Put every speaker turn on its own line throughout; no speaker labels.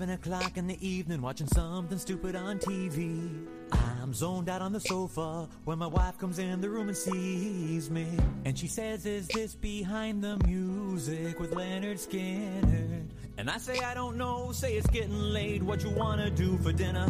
seven o'clock in the evening, watching something stupid on TV. I'm zoned out on the sofa when my wife comes in the room and sees me. And she says, Is this behind the music with Lynyrd Skynyrd? And I say, I don't know, say it's getting late, what you wanna do for dinner?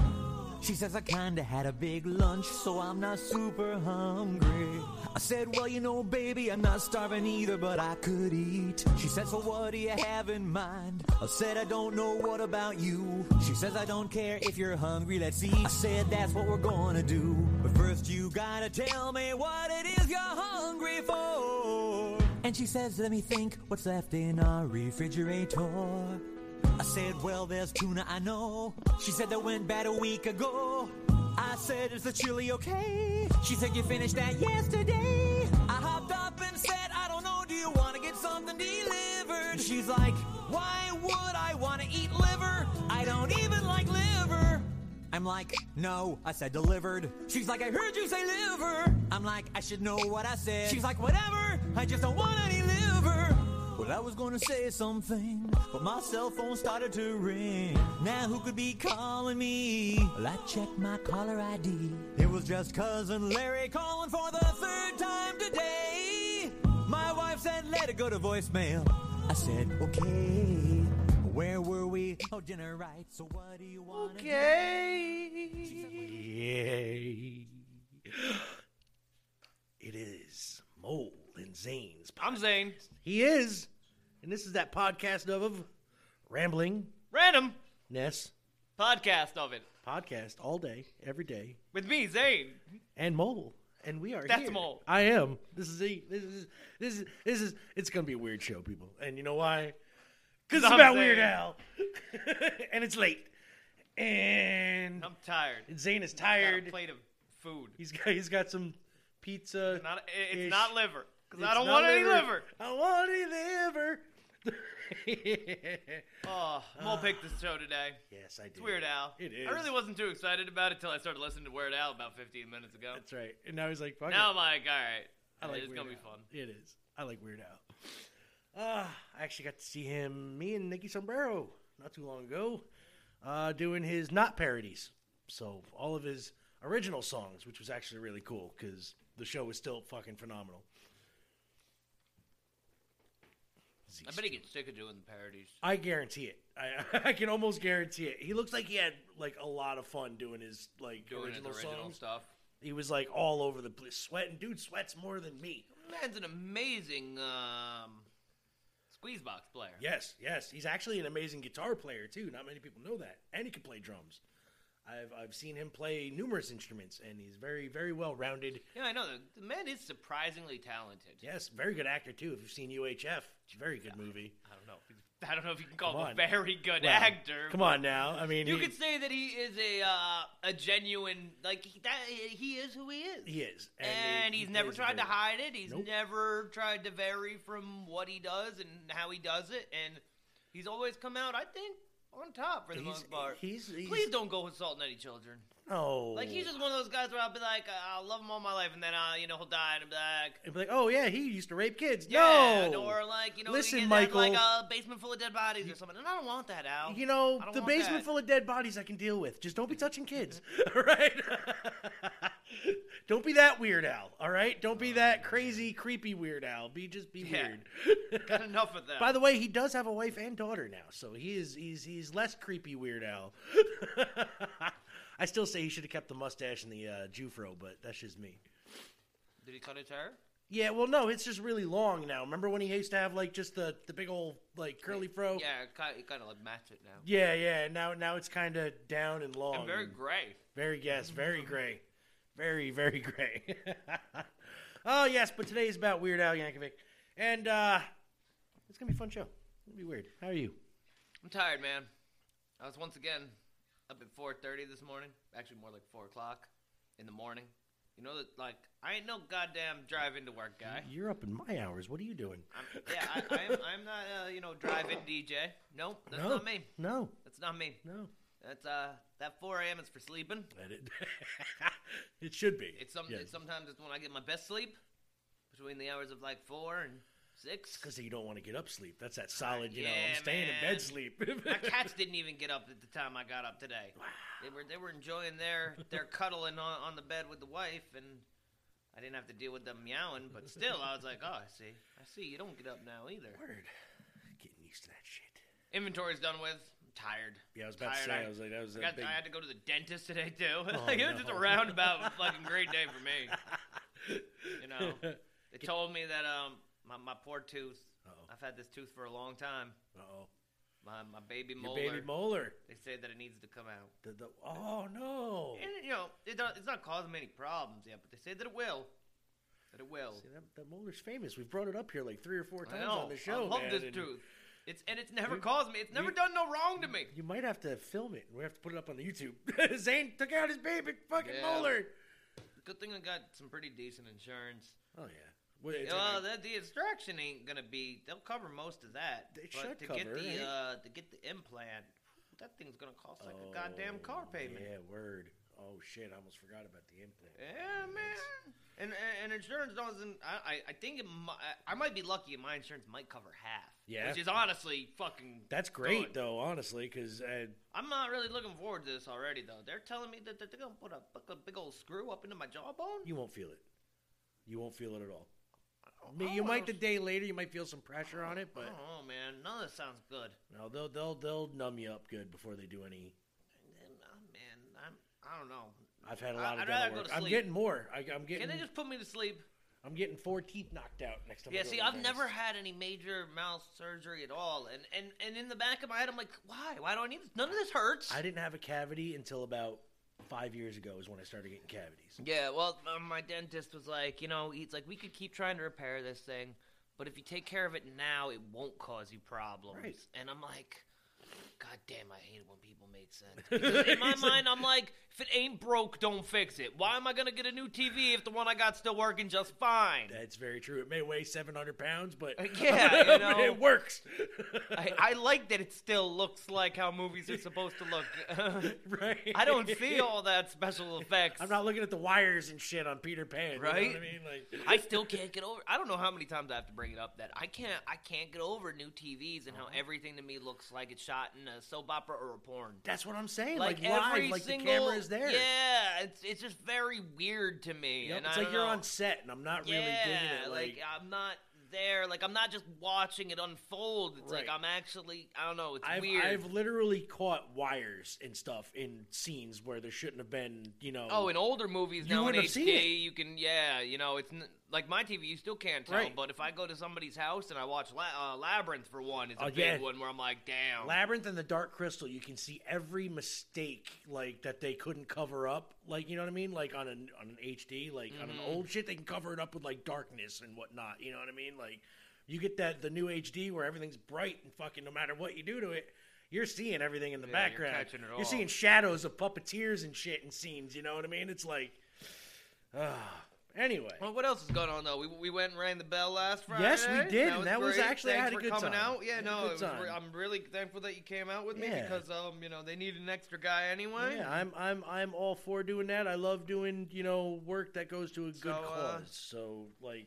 She says I kinda had a big lunch, so I'm not super hungry. I said, well, you know, baby, I'm not starving either, but I could eat. She said, so what do you have in mind? I said, I don't know, what about you? She says, I don't care if you're hungry, let's eat. I said, that's what we're gonna do. But first you gotta tell me what it is you're hungry for. And she says, let me think what's left in our refrigerator. I said, well, there's tuna, I know. She said that went bad a week ago. I said, is the chili okay? She said, you finished that yesterday. I hopped up and said, I don't know, do you want to get something delivered? She's like, why would I want to eat liver? I don't even like liver. I'm like, no, I said delivered. She's like, I heard you say liver. I'm like, I should know what I said. She's like, whatever, I just don't want any liver. Well, I was gonna say something, but my cell phone started to ring. Now who could be calling me? Well, I checked my caller ID. It was just cousin Larry calling for the third time today. My wife said, let it go to voicemail. I said, okay. Where were we? Oh, dinner right. So what do you want?
Okay. Yay. It is Mole and Zane's.
I'm Zane.
He is. And this is that podcast of, of Rambling
Random
Ness
podcast of it
podcast all day, every day,
with me, Zane.
and Mole. And we are
That's
here.
Mole.
I am. This is a, this is this is this is it's gonna be a weird show, people. And you know why? Because it's
I'm
about
Zane.
Weird Al, and it's late. And
I'm tired.
And Zane is
Got a
tired.
plate of food.
He's got he's got some pizza.
Not, it's not liver because I don't want any liver.
I don't want any liver.
Oh, Mole picked this show today.
yes, I did.
It's Weird Al.
It is.
I really wasn't too excited about it until I started listening to Weird Al about 15 minutes ago.
That's right. And now he's like, fuck
Now
it.
I'm like, all right,
I like
it's
Weird
gonna be fun.
It is. I like Weird Al. Uh, I actually got to see him, me and Nicky Sombrero, not too long ago, uh, doing his not parodies. So all of his original songs, which was actually really cool because the show was still fucking phenomenal.
I bet he gets sick of doing the parodies.
I guarantee it. I, I can almost guarantee it. He looks like he had like a lot of fun doing his like
Doing his
original,
original
songs.
stuff.
He was like all over the place, sweating. Dude sweats more than me.
Man's an amazing um, squeeze box player.
Yes, yes. He's actually an amazing guitar player too. Not many people know that, and he can play drums. I've I've seen him play numerous instruments, and he's very very well rounded.
Yeah, I know. The, the man is surprisingly talented.
Yes, very good actor too. If you've seen UHF, very good movie.
I don't know. I don't know if you can call
Come
him
on.
a very good
Well,
actor.
Come on now. I mean,
You
he,
could say that he is a uh, a genuine like he, that, he is who he is.
he is,
and
he-
he's
he
never tried to hide it. He's
Nope.
never tried to vary from what he does and how he does it. And he's always come out, I think, on top for the
He's,
most part.
he's, he's
Please don't go assaulting any children.
No.
Like he's just one of those guys where I'll be like, I'll love him all my life, and then uh, you know he'll die, and I'm like,
It'd be like, oh yeah, he used to rape kids.
yeah,
no,
or like you know,
Listen, Michael.
like a basement full of dead bodies or something. And I don't want that, Al.
You know, the basement
that.
full of dead bodies I can deal with. Just don't be touching kids. all right? don't be that weird Al, all right? Don't be that crazy, creepy weird Al. Be just be
Yeah.
weird.
Got enough of that.
By the way, he does have a wife and daughter now, so he is he's he's less creepy weird Al. I still say he should have kept the mustache and the uh, Jufro, but that's just me.
Did he cut his hair?
Yeah, well, no, it's just really long now. Remember when he used to have like just the, the big old like curly fro?
Yeah, it kind of, kind of like match it now.
yeah, yeah. Now now it's kind of down and long.
And very
and-
gray.
Very yes, very gray, very very gray. oh yes, but today is about Weird Al Yankovic, and uh, it's gonna be a fun show. It'll be weird. How are you?
I'm tired, man. I was once again up at 4:30 this morning. Actually, more like 4 o'clock in the morning. You know that, like, I ain't no goddamn drive into work guy.
You're up in my hours. What are you doing?
I'm, yeah, I, I'm, I'm not, uh, you know, drive-in DJ. Nope, that's
no,
not me.
No,
That's not me.
no.
That's uh, that 4 a.m. is for sleeping.
That it, it should be.
It's some.
Yes.
It's sometimes it's when I get my best sleep between the hours of like four and Six.
Because you don't want to get up sleep. That's that solid, you know, I'm staying in bed sleep.
My cats didn't even get up at the time I got up today. Wow. They were they were enjoying their their cuddling on, on the bed with the wife, and I didn't have to deal with them meowing. But still, I was like, oh, I see, I see. You don't get up now either.
Word. Getting used to that shit.
Inventory's done with. I'm tired.
Yeah, I was about to
Tired.
say,
I-
I was like, that was
I,
a
got,
big.
I had to go to the dentist today too.
Oh,
like, it was just a roundabout fucking great day for me. You know, they told me that um my, my poor tooth.
Uh-oh.
I've had this tooth for a long time.
Uh-oh.
My my baby
Your
molar.
baby molar.
they say that it needs to come out.
The, the, oh, no.
And you know, it don't, it's not causing me any problems yet, but they say that it will. That it will.
See, that, that molar's famous. We've brought it up here like three or four times on the show,
I love
man,
this
and
tooth. It's and it's never
We-
caused me. It's never
we-
done no wrong to me.
You might have to film it. We have to put it up on the YouTube. Zane took out his baby fucking
Yeah.
molar.
Good thing I got some pretty decent insurance.
Oh, yeah. Well,
well,
like-
the, the extraction ain't gonna be. They'll cover most of that.
They
but
should
to
cover,
get the
right?
uh, to get the implant, that thing's gonna cost like a goddamn car
Oh,
payment.
Yeah, word. Oh, shit. I almost forgot about the implant.
Yeah, man. And and insurance doesn't. I I, think it. I might be lucky. and My insurance might cover half.
Yeah.
Which is honestly fucking.
That's great,
good.
though, honestly, because uh,
I'm not really looking forward to this already, though. They're telling me that, that they're gonna put a, put a big old screw up into my jawbone.
you won't feel it. You won't feel it at all.
I
I you might the oh. day later, you might feel some pressure on it, but
don't man. None of this sounds good.
no, they'll they'll they'll numb you up good before they do any.
Man, I'm. I don't know.
I've had a lot of
I'd
dental work. I'm getting more. I, I'm getting.
Can they just put me to sleep?
I'm getting four teeth knocked out next time. I
Yeah, see, I've never had any major mouth surgery at all, and and and in the back of my head, I'm like, why? Why do I need this? None of this hurts.
I didn't have a cavity until about five years ago. Is when I started getting cavities.
Yeah, well, uh, my dentist was like, you know, he's like, we could keep trying to repair this thing, but if you take care of it now, it won't cause you problems.
Right.
And I'm like, God damn, I hate it when people make sense. Because in my mind, I'm like, if it ain't broke, don't fix it. Why am I gonna get a new TV if the one I got still working just fine?
That's very true. It may weigh 700 pounds, but
yeah, you know.
it works.
I, I like that it still looks like how movies are supposed to look.
right.
I don't see all that special effects.
I'm not looking at the wires and shit on Peter Pan. You know
Right?
what I mean? Like,
I still can't get over. I don't know how many times I have to bring it up that I can't. I can't get over new TVs and how
Uh-huh.
everything to me looks like it's shot in a soap opera or a porn.
That's what I'm saying.
Like,
Like,
every
live, like
single,
the camera is there.
Yeah, it's it's just very weird to me.
Yep,
and
it's
I
like you're
know.
on set, and I'm not
yeah,
really digging it.
like,
Like,
I'm not there. Like I'm not just watching it unfold. It's like I'm actually. I don't know. It's
I've,
weird.
I've literally caught wires and stuff in scenes where there shouldn't have been. You know.
Oh, in older movies
You
now in
wouldn't have seen it.
HD, you can yeah, you know, it's like my TV. You still can't tell,
Right.
but if I go to somebody's house and I watch La- uh, Labyrinth for one, it's a
Oh,
big one where I'm like, damn.
Labyrinth and the Dark Crystal, you can see every mistake like that they couldn't cover up. Like you know what I mean? Like on an on an HD, like on an
Mm-hmm.
old shit, they can cover it up with like darkness and whatnot. You know what I mean? Like you get that the new HD where everything's bright and fucking no matter what you do to it. You're seeing everything in the
Yeah, you're
background. You're
all.
seeing shadows of puppeteers and shit and scenes. You know what I mean? It's like, ah. Anyway,
well, what else is going on though? We, we went and rang the bell last Friday.
Yes, we did,
That
and that was
great.
actually- I had a
for
good
coming
time.
out. Yeah,
Had a
no,
good
it was
time.
re- I'm really thankful that you came out with me
Yeah.
because um, you know, they need an extra guy anyway.
Yeah, I'm I'm I'm all for doing that. I love doing you know work that goes to a good
So, uh,
cause. So like,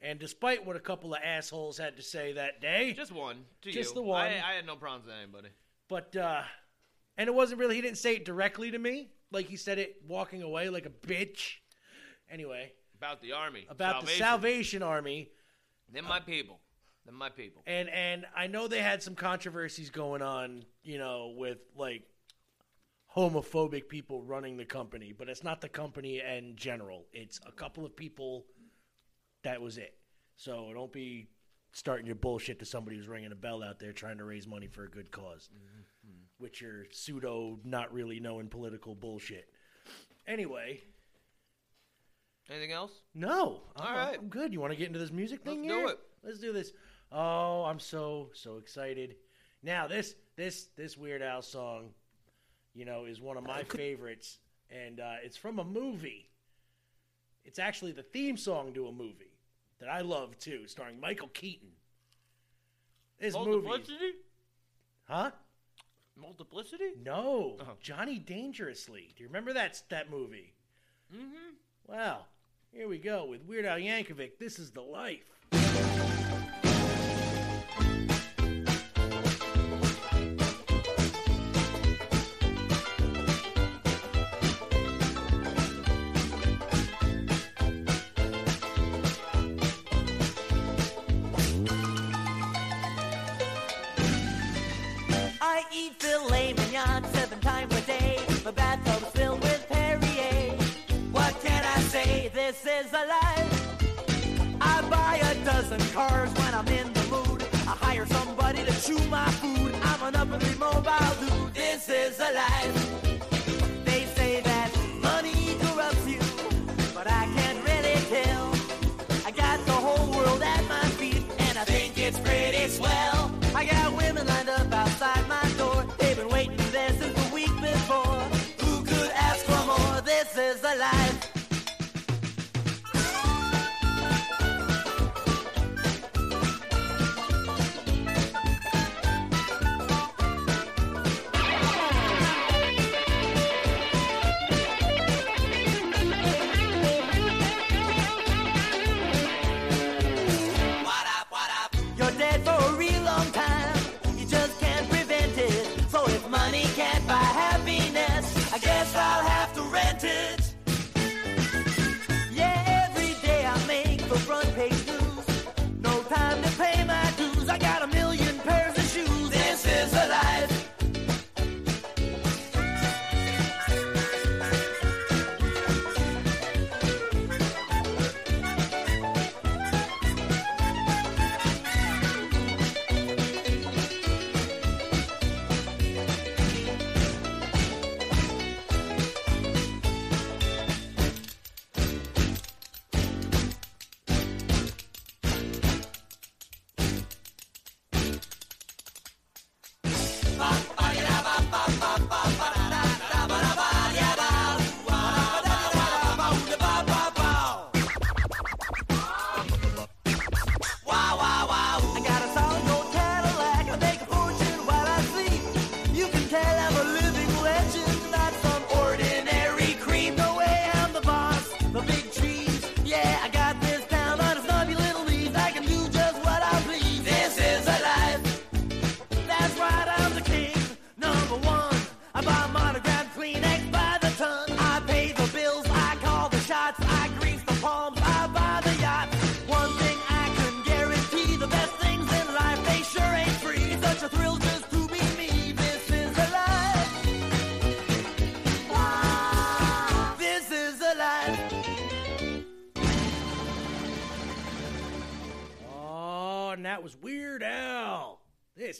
and despite what a couple of assholes had to say that day,
Just one. To
Just
you.
the one.
I, I had no problems with anybody.
but uh, and it wasn't really he didn't say it directly to me. Like he said it walking away like a bitch. Anyway,
About the army.
about the
Salvation.
Salvation Army,
They're my people. They're my people.
and and I know they had some controversies going on, you know, with like homophobic people running the company, but it's not the company in general. It's a couple of people. That was it. So don't be starting your bullshit to somebody who's ringing a bell out there trying to raise money for a good because mm-hmm. with your pseudo not really knowing political bullshit. Anyway,
Anything else?
no.
All
I'm,
right.
I'm good. You want to get into this music thing
Let's do it.
Let's do this. Oh, I'm so so excited. Now this this this Weird Al song, you know, is one of my favorites, and uh, it's from a movie. It's actually the theme song to a movie that I love too, starring Michael Keaton. This movie,
Multiplicity?
huh?
Multiplicity?
No,
Oh.
Johnny Dangerously. Do you remember that that movie?
Mm-hmm.
Well, here we go with Weird Al Yankovic. This is the life.
Cars when I'm in the mood. I hire somebody to chew my food. I'm an upperly mobile dude. This is a life.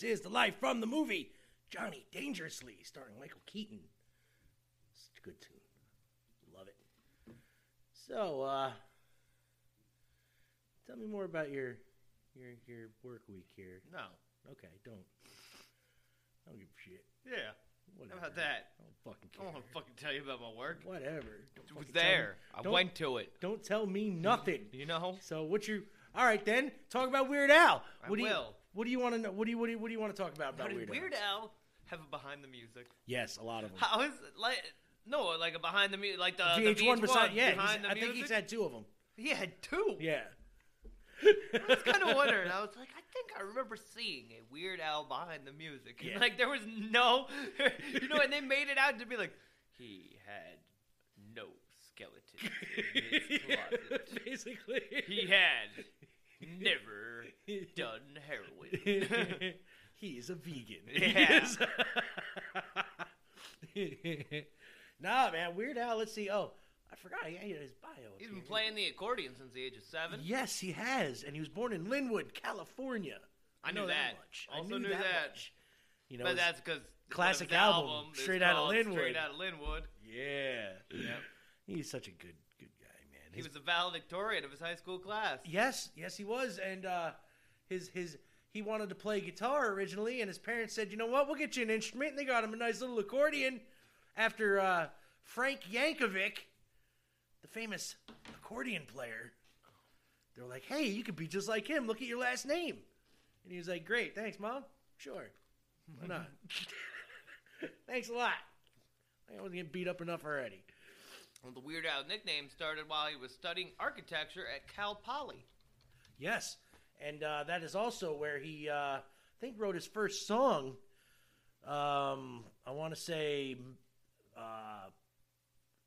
This is the life
from the movie Johnny Dangerously, starring Michael Keaton. Such a good tune. Love it. So, uh, tell me more about your your your work week here.
No.
Okay, don't. I don't give a shit.
Yeah.
Whatever.
How about that?
I don't fucking care.
I don't want to fucking tell you about my work.
Whatever. Don't
It was
fucking tell me-
there. I went to it.
Don't tell me nothing.
You know?
So what you? All right then. Talk about Weird Al.
I
What do you?
will.
What do you want to know? What do you? What do you? What do you want to talk about about Weird,
Weird
Al?
Have a behind the music?
Yes, a lot of them.
How is like? No, like a behind the music, like the the
VH1 beside, yeah,
behind the
I
music.
think he's had two of them.
He had two.
Yeah.
I was kind of wondering. I was like, I think I remember seeing a Weird Al behind the music.
Yeah.
Like there was no, you know, and they made it out to be like he had no skeleton in his closet.
Basically.
He had never done heroin.
He's a vegan.
Yeah.
nah, man. Weird Al. Let's see. Oh, I forgot. He had his bio.
He's been playing the accordion since the age of seven.
Yes, he has, and he was born in Lynwood, California.
I knew
know
that.
much. I
Also
knew
knew that.
much. You know,
but that's because
classic album, Straight out of Lynwood.
Straight out of Lynwood.
yeah.
Yep.
He's such a good, good guy, man.
He was a valedictorian of his high school class.
Yes, yes, he was, and uh, his his he wanted to play guitar originally, and his parents said, "You know what? We'll get you an instrument." And they got him a nice little accordion. After uh, Frank Yankovic, the famous accordion player, they're like, "Hey, you could be just like him. Look at your last name." And he was like, "Great, thanks, mom. Sure, why not? thanks a lot. I wasn't getting beat up enough already."
Well, the Weird Al nickname started while he was studying architecture at Cal Poly.
Yes, and uh, that is also where he, uh, I think, wrote his first song. Um, I want to say, uh,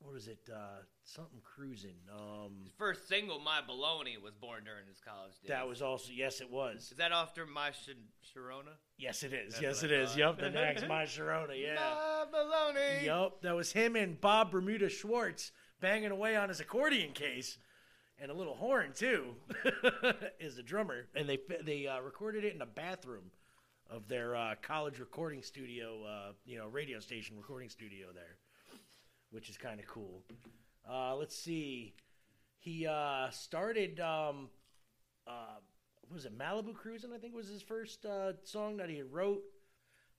what was it? Uh, something cruising. Um,
His first single, "My Bologna," was born during his college days.
that was also yes, it was.
Is that after My Sh- Sharona?
Yes, it is.
That's
yes,
it is.
it
I
is.
thought.
Yep, the next My Sharona. Yeah.
My Bologna.
Yep, that was him and Bob Bermuda Schwartz banging away on his accordion case. and a little horn too, is the drummer, and they they uh, recorded it in a bathroom of their uh, college recording studio, uh, you know, radio station recording studio there, which is kind of cool. Uh, let's see, he uh, started. Um, uh, what was it Malibu Cruising? I think was his first uh, song that he wrote.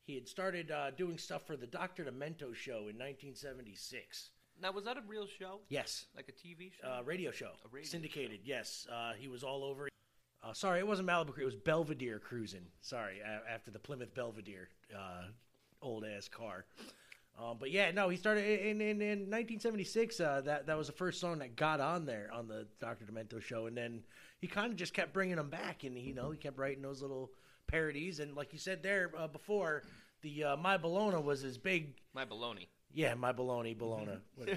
He had started uh, doing stuff for the Doctor Demento show in 1976.
Now, was that a real show?
Yes,
Like a TV show?
uh, radio show,
A radio
syndicated. Yes, uh, he was all over. Uh, sorry, it wasn't Malibu. Cruising, It was Belvedere Cruising. Sorry, after the Plymouth Belvedere, uh, old ass car. Um, but yeah, no, he started in in, in 1976. Uh, that that was the first song that got on there on the Dr. Demento show, and then he kind of just kept bringing them back, and you know he kept writing those little parodies, and like you said there uh, before, the uh, My Bologna was his big
My baloney.
yeah, my baloney, Bologna.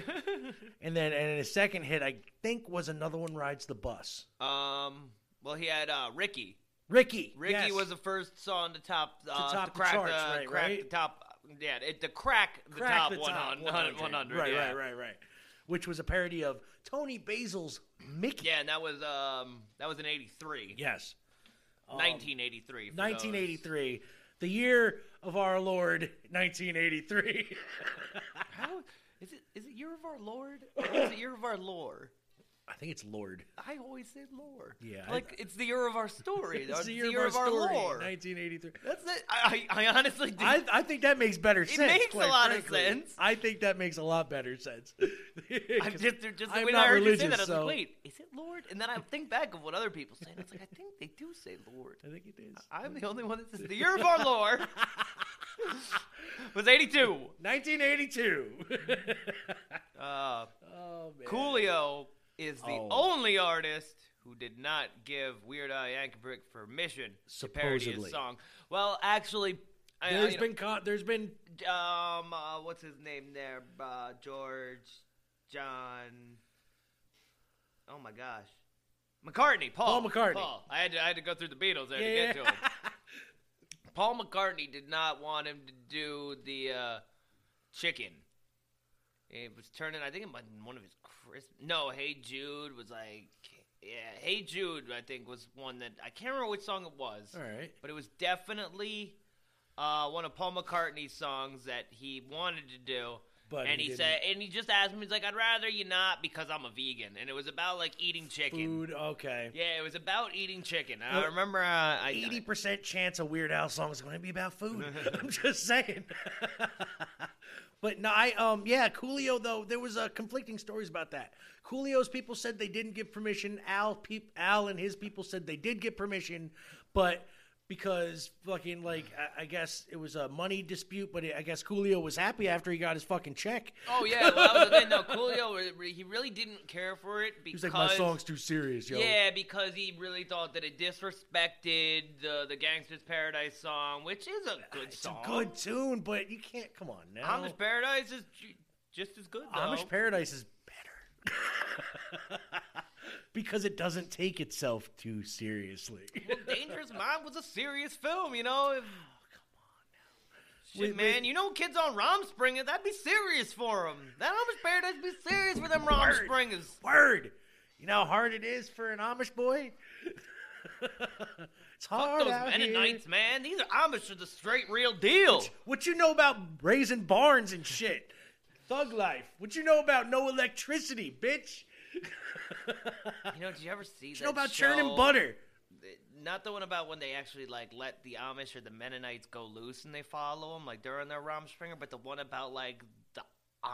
and then and his second hit, I think, was another one rides the bus.
Um, well, he had uh, Ricky.
Ricky.
Ricky
yes.
was the first song to top uh,
top
to
the charts,
the
right,
crack
right?
the top. Yeah, it, to crack the
Crack
top,
the
100,
100.
100,
Right,
yeah.
right, right, right. Which was a parody of Toni Basil's Mickey.
Yeah, and that was um that was in '83,
Yes. Um,
1983. for those.
1983, the year of our Lord, 1983.
How is it? Is it Year of Our Lord? Or is it Year of Our Lore?
I think it's Lord.
I always say Lord.
Yeah, I-
like it's the year of our story.
It's
or
the year, of our, story, 1983.
That's it. I, I I honestly think
I, I think that makes better sense.
It makes a lot of sense.
I think that makes a lot better sense.
I'm just, just the
I'm
way
not
I heard you say that, I was
so-
like, wait, is it Lord? And then I think back of what other people say, and it's like, I think they do say Lord.
I think it is.
I'm the only one that says the year of our Lord was 82.
1982.
Uh,
oh man.
Coolio is the
Oh.
only artist who did not give Weird Al Yankovic permission to parody
Supposedly.
his song. Well, actually, I,
There's
you
been con- there's been
um, uh, what's his name there? Uh, George, John. Oh my gosh, McCartney, Paul,
Paul McCartney.
Paul. I had to, I had to go through the Beatles there
Yeah.
to get to him. Paul McCartney did not want him to do the uh, chicken. It was turning. I think it might one of his No, Hey Jude was like, yeah, Hey Jude. I think was one that I can't remember which song it was,
all right.
but it was definitely uh, one of Paul McCartney's songs that he wanted to do.
But
and
he
he, said, and he just asked me, he's like, I'd rather you not because I'm a vegan, and it was about like eating chicken.
Food. Okay.
Yeah, it was about eating chicken.
Well,
I remember uh, I,
Eighty percent chance a Weird Al song is going to be about food. I'm just saying. but no, I um yeah, Coolio though there was uh, conflicting stories about that. Coolio's people said they didn't give permission. Al peop, Al and his people said they did get permission, but because fucking like I, I guess it was a money dispute, but I guess Coolio was happy after he got his fucking check.
Oh yeah, well, that was the thing. No, Coolio, he really didn't care for it
He was like, my song's too serious, yo.
yeah, because he really thought that it disrespected the the Gangster's Paradise song, which is a good song.
It's
song.
a good tune, but you can't. Come on now.
Amish Paradise is just as good though.
Amish Paradise is better because it doesn't take itself too seriously.
well, Dangerous Mind was a serious film, you know. If, oh, Shit,
Wait,
man,
wait.
you know kids on Rumspringa, that'd be serious for them. That Amish Paradise would be serious for them
Word.
Rumspringers.
Word. You know how hard it is for an Amish boy. it's
Fuck
hard
those
out
Mennonites,
here.
man. These are Amish are the straight real deal.
What you know about raising barns and shit? Thug life. What you know about no electricity, bitch?
You know, did you ever see that
you know about
show?
churning butter?
Not the one about when they actually like let the Amish or the Mennonites go loose and they follow them like during their Rumspringa, but the one about like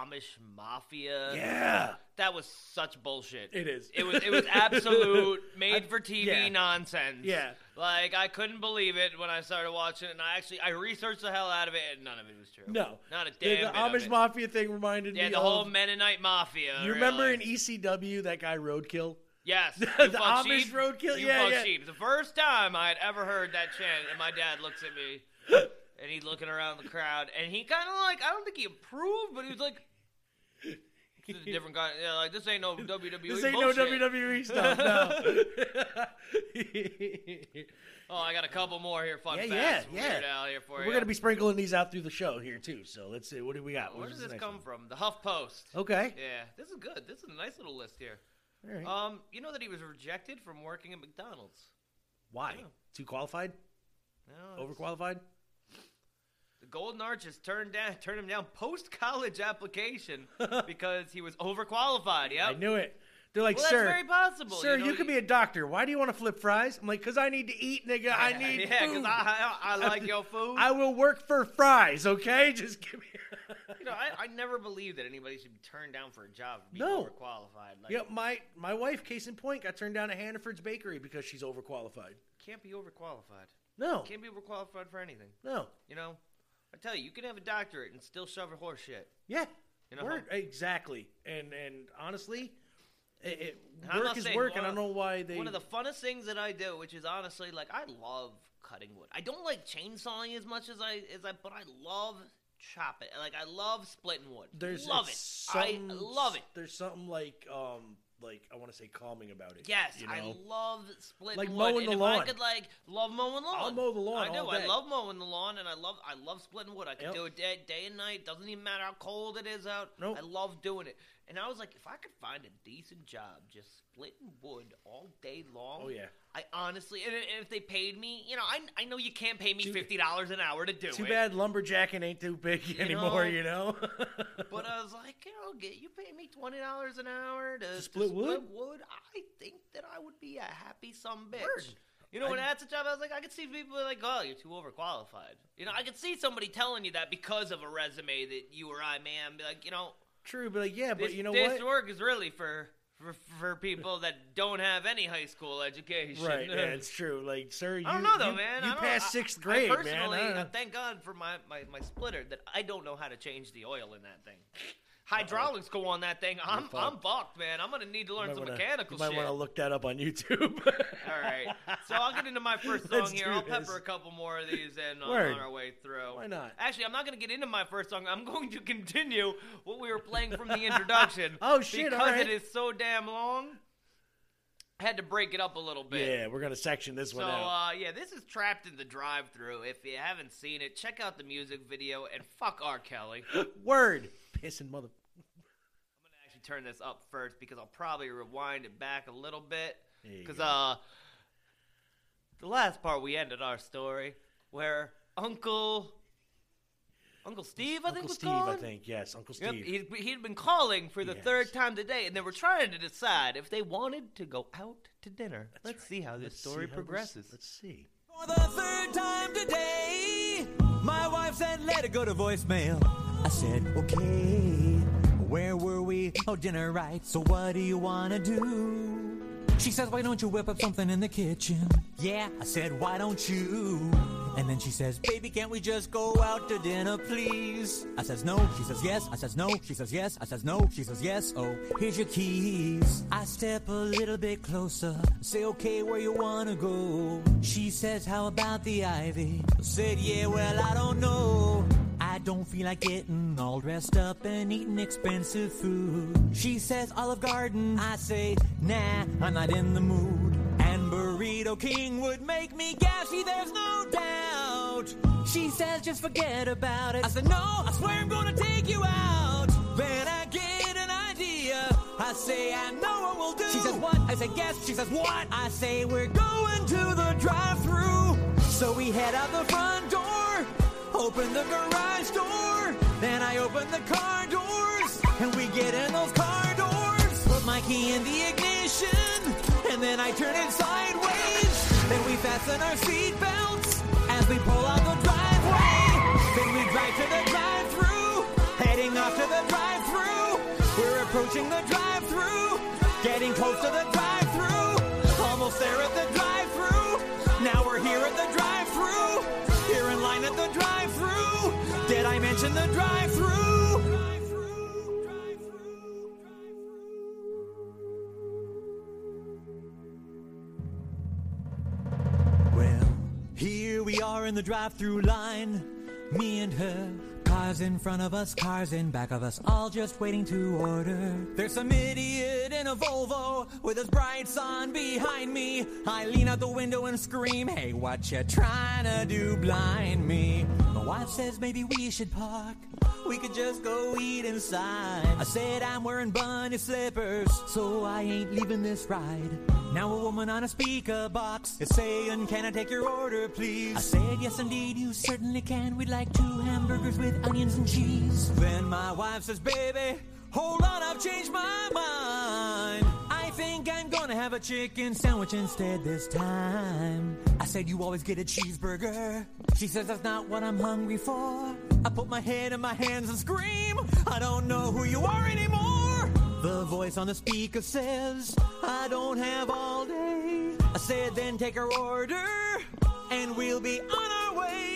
Amish mafia.
Yeah.
That was such bullshit.
It is.
It was it was absolute made for TV
yeah.
nonsense.
Yeah.
Like I couldn't believe it when I started watching it and I actually I researched the hell out of it and none of it was true.
No.
Not a
The,
damn
the
bit of
Amish. Mafia thing reminded
Yeah,
me Yeah,
the
of.
whole Mennonite mafia.
you remember
really.
in ECW that guy Roadkill?
Yes,
The Amish
sheep.
roadkill?
You
Yeah, yeah.
sheep. The first time I had ever heard that chant, and my dad looks at me, and he's looking around the crowd, and he kind of like I don't think he approved, but he was like, "This is a different guy. Yeah, like this ain't no WWE
This ain't
bullshit.
no WWE stuff. No.
Oh, I got a couple more here. Fun
Yeah,
facts.
yeah, yeah.
Here for
We're
you.
gonna be sprinkling these out through the show here too. So let's see. What do we got?
Where
What's
does this come
one?
from? The Huff Post.
Okay.
Yeah, this is good. This is a nice little list here.
Right.
Um, you know that he was rejected from working at McDonald's.
Why?
yeah.
Too qualified?
No,
Overqualified?
The Golden Arches turned down turned him down post college application because he was overqualified. Yeah,
I knew it. They're like,
well,
sir,
that's very possible.
sir,
you,
you,
know,
could be a doctor. Why do you want to flip fries? I'm like, because I need to eat, nigga. I need
yeah,
food.
I, I, I like your food.
I will work for fries, okay? Just give me.
you know, I, I never believed that anybody should be turned down for a job for being
No.
overqualified. Like,
yeah, my my wife, case in point, got turned down at Hannaford's Bakery because she's overqualified.
can't be overqualified.
No,
Can't be overqualified for anything.
no,
You know, I tell you, you can have a doctorate and still shove a horse shit.
yeah,
You know,
Word- exactly. And and honestly, it, it,
I'm
work is
saying
work, and I don't know why they.
One of the funnest things that I do, which is honestly like I love cutting wood. I don't like chainsawing as much as I as I, but I love chopping. Like I love splitting wood.
there's
love it. I love it.
There's something like um like I want to say calming about it.
Yes,
you
I love splitting
Like
wood.
mowing
and
the
if
lawn.
I could like love mowing lawn.
I'll mow the lawn
I do. I love mowing the lawn, and I love I love splitting wood. I can
Yep.
do it day, day and night. Doesn't even matter how cold it is out.
Nope.
I love doing it. And I was like, if I could find a decent job just splitting wood all day long.
Oh, yeah.
I honestly, and, and if they paid me, you know, I, I know you can't pay me fifty dollars an hour to do
Too
it.
Too bad lumberjacking ain't too big anymore.
know,
You know.
But I was like, you know, get you pay me twenty dollars an hour to, to
split wood?
wood. I think that I would be a happy some bitch.
Word.
You know, when
I-
that's a job, I was like, I could see people like, oh, you're too overqualified. You know, I could see somebody telling you that because of a resume that you or I have, be like, you know,
True, but like, yeah, but
this,
you know
this
what?
This work is really for, for for people that don't have any high school education.
Right, yeah, it's true. Like, sir, you,
I don't know though,
you,
man.
You
I
passed sixth grade, man.
personally,
I don't know.
uh, thank God for my, my, my splitter that I don't know how to change the oil in that thing. Hydraulics go on that thing. I'm
fucked.
I'm bucked, man. I'm gonna need to learn some
wanna-
mechanical
you might
shit.
want to look that up on YouTube.
All right, so I'll get into my first song
Let's
here.
do
I'll
this.
pepper a couple more of these in on,
Word.
on our way through.
Why not?
Actually, I'm not going to get into my first song. I'm going to continue what we were playing from the introduction.
Oh, shit,
Because
right.
it is so damn long. I had to break it up a little bit.
yeah, we're gonna section this
So
one out.
uh, yeah, this is trapped in the drive-through. If you haven't seen it, check out the music video and fuck R. Kelly.
Word, pissing mother.
I'm gonna actually turn this up first because I'll probably rewind it back a little bit because uh, the last part we ended our story where Uncle Uncle Steve, I think
Uncle
was
Steve,
calling.
I think yes, Uncle
Yep,
Steve.
he'd, he'd been calling for the
Yes.
third time today, and they were trying to decide if they wanted to go out to dinner. Let's see how this
Let's
story
see how this-
progresses.
let's see.
For the third time today, my wife said, let it go to voicemail. I said, okay. Where were we? Oh, dinner, right. So what do you want to do? She says, why don't you whip up something in the kitchen? Yeah, I said, why don't you? And then she says, baby, can't we just go out to dinner, please? I says, no. She says, yes. I says, no. She says, yes. I says, no. She says, yes. Oh, here's your keys. I step a little bit closer. Say, okay, where you wanna go? She says, how about the ivy? I said, yeah, well, I don't know. I don't feel like getting all dressed up and eating expensive food. She says Olive Garden. I say, nah, I'm not in the mood. And Burrito King would make me gassy, there's no doubt. She says, just forget about it. I said, no, I swear I'm gonna take you out. Then I get an idea. I say, I know what we'll do. She says, what? I say, guess. She says, what? I say, we're going to the drive through So we head out the front door, open the garage door. Then I open the car doors, and we get in those car doors. Put my key in the ignition, and then I turn it sideways. Then we fasten our seat belts as we pull out the driveway. Then we drive to the drive-through, heading off to the drive-through. We're approaching the drive-through, getting close to the drive-through. Well, here we are in the drive-through line. Me and her Cars in front of us, cars in back of us, all just waiting to order. There's some idiot in a Volvo with his bright sun behind me. I lean out the window and scream, Hey, what you trying to do, blind me? My wife says maybe we should park. We could just go eat inside. I said I'm wearing bunny slippers, so I ain't leaving this ride. Now a woman on a speaker box is saying, Can I take your order, please? I said, Yes, indeed, you certainly can. We'd like two hamburgers with onions and cheese. Then my wife says, Baby, hold on, I've changed my mind. I think I'm gonna have a chicken sandwich instead this time. I said, You always get a cheeseburger. She says, That's not what I'm hungry for. I put my head in my hands and scream, I don't know who you are anymore. The voice on the speaker says, I don't have all day. I said, then take our order, and we'll be on our way.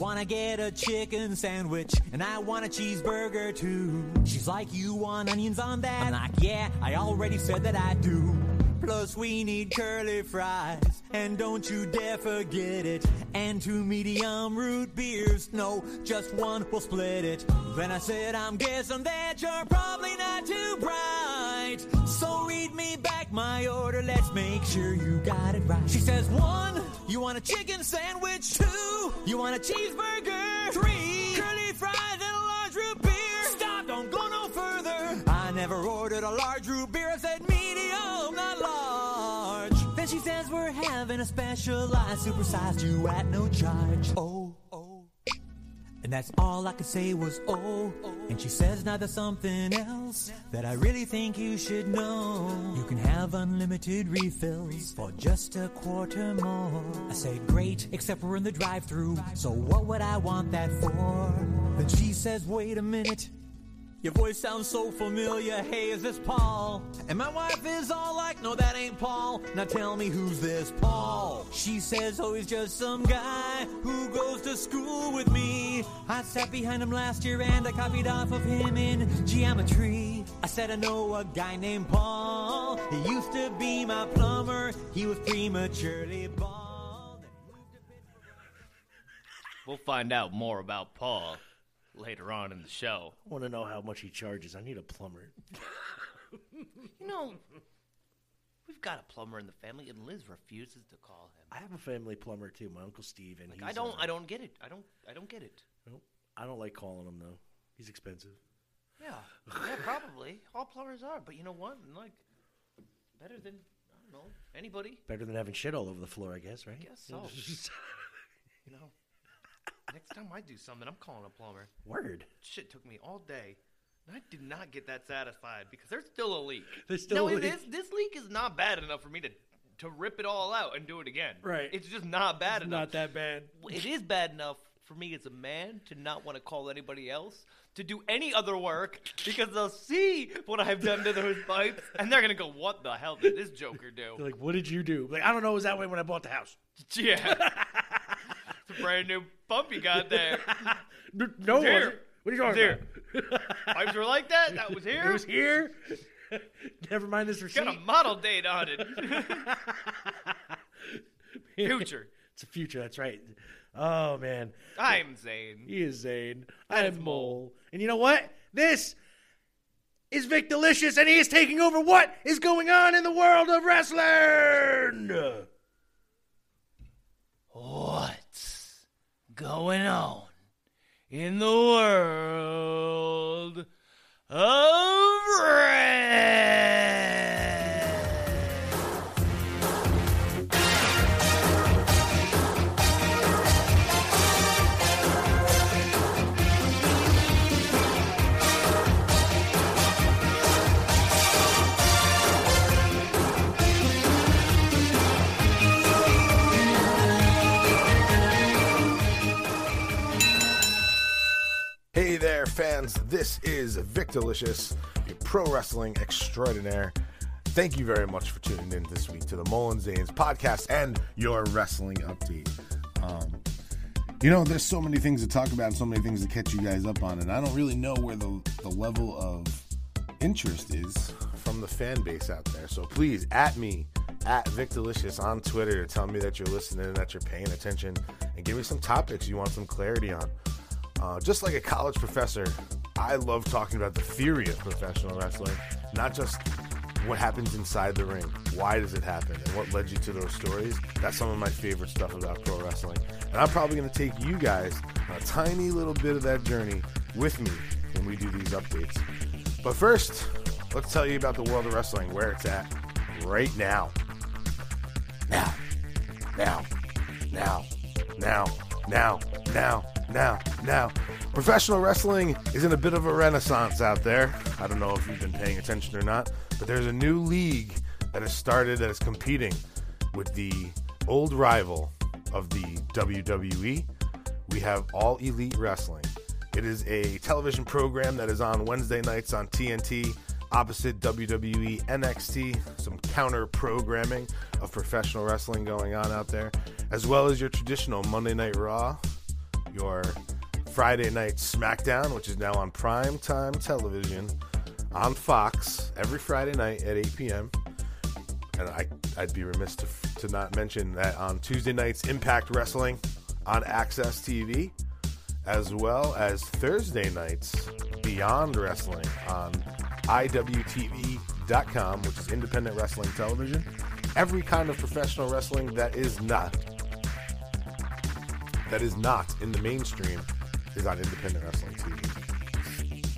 Wanna get a chicken sandwich, and I want a cheeseburger too. She's like, you want onions on that? I'm like, yeah, I already said that I do. Plus, we need curly fries, and don't you dare forget it. And two medium root beers, no, just one, we'll split it. Then I said, I'm guessing that you're probably not too bright. So read me back my order, let's make sure you got it right. She says, one, you want a chicken sandwich? Two, you want a cheeseburger? Three, curly fries and a large root beer. Stop, don't go no further. I never ordered a large root beer, I said medium, not large. Then she says we're having a special, I supersized you at no charge. Oh, oh. And that's all I could say was oh. And she says now there's something else that I really think you should know. You can have unlimited refills for just a quarter more. I say great, except we're in the drive-through. So what would I want that for? Then she says, wait a minute. Your voice sounds so familiar. Hey, is this Paul? And my wife is all like, no, that ain't Paul. Now tell me who's this Paul? She says, oh, he's just some guy who goes to school with me. I sat behind him last year and I copied off of him in geometry. I said, I know a guy named Paul. He used to be my plumber. He was prematurely bald.
We'll find out more about Paul later on in the show.
I want to know how much he charges. I need a plumber.
You know, we've got a plumber in the family, and Liz refuses to call him.
I have a family plumber too, my uncle Steve, and
Like,
he's,
I don't,
uh,
I don't get it. I don't, I don't get it.
Nope. I don't like calling him though. He's expensive.
Yeah, yeah, probably. All plumbers are, but you know what? Like, better than I don't know anybody.
Better than having shit all over the floor, I guess, right?
Guess so. You know, next time I do something, I'm calling a plumber.
Word.
Shit took me all day. And I did not get that satisfied because there's still a leak.
There's still
no,
a leak.
is- This leak is not bad enough for me to to rip it all out and do it again.
Right.
It's just not bad
It's
enough.
not that bad.
It is bad enough for me as a man to not want to call anybody else to do any other work because they'll see what I've done to those pipes and they're gonna go, "What the hell did this Joker do?"
They're like, what did you do? Like, I don't know. It was that way when I bought the house.
Yeah. it's a brand new pump you got there.
No, it
Here.
wasn't. What are you talking
Here.
about?
Pipes were like that. That was here.
It was here. Never mind this receipt.
Got a model date on it. Future.
It's a future. That's right. Oh man,
I'm Zane.
he is Zane. I am
Mole.
And you know what? This is Vic Delicious, and he is taking over. What is going on in the world of wrestling?
What's going on in the world of red?
This is Vic Delicious, your pro wrestling extraordinaire. Thank you very much for tuning in this week to the Mole N' Zanes podcast and your wrestling update. Um, you know, there's so many things to talk about and so many things to catch you guys up on, and I don't really know where the, the level of interest is from the fan base out there. So please, at me, at Vic Delicious on Twitter, tell me that you're listening and that you're paying attention, and give me some topics you want some clarity on. Uh, just like a college professor, I love talking about the theory of professional wrestling, not just what happens inside the ring. Why does it happen? And what led you to those stories? That's some of my favorite stuff about pro wrestling. And I'm probably going to take you guys on a tiny little bit of that journey with me when we do these updates. But first, let's tell you about the world of wrestling, where it's at right now. Now, now, now, now, now, now, now, now. Professional wrestling is in a bit of a renaissance out there. I don't know if you've been paying attention or not, but there's a new league that has started that is competing with the old rival of the WWE. We have All Elite Wrestling. It is a television program that is on Wednesday nights on TNT, opposite WWE NXT, some counter programming of professional wrestling going on out there, as well as your traditional Monday Night Raw, your Friday Night SmackDown, which is now on prime time television on Fox every Friday night at 8 p.m. And I, I'd be remiss to, to not mention that on Tuesday nights, Impact Wrestling on AXS TV, as well as Thursday nights, Beyond Wrestling on IWTV.com, which is independent wrestling television. Every kind of professional wrestling that is not that is not in the mainstream is on independent wrestling TV.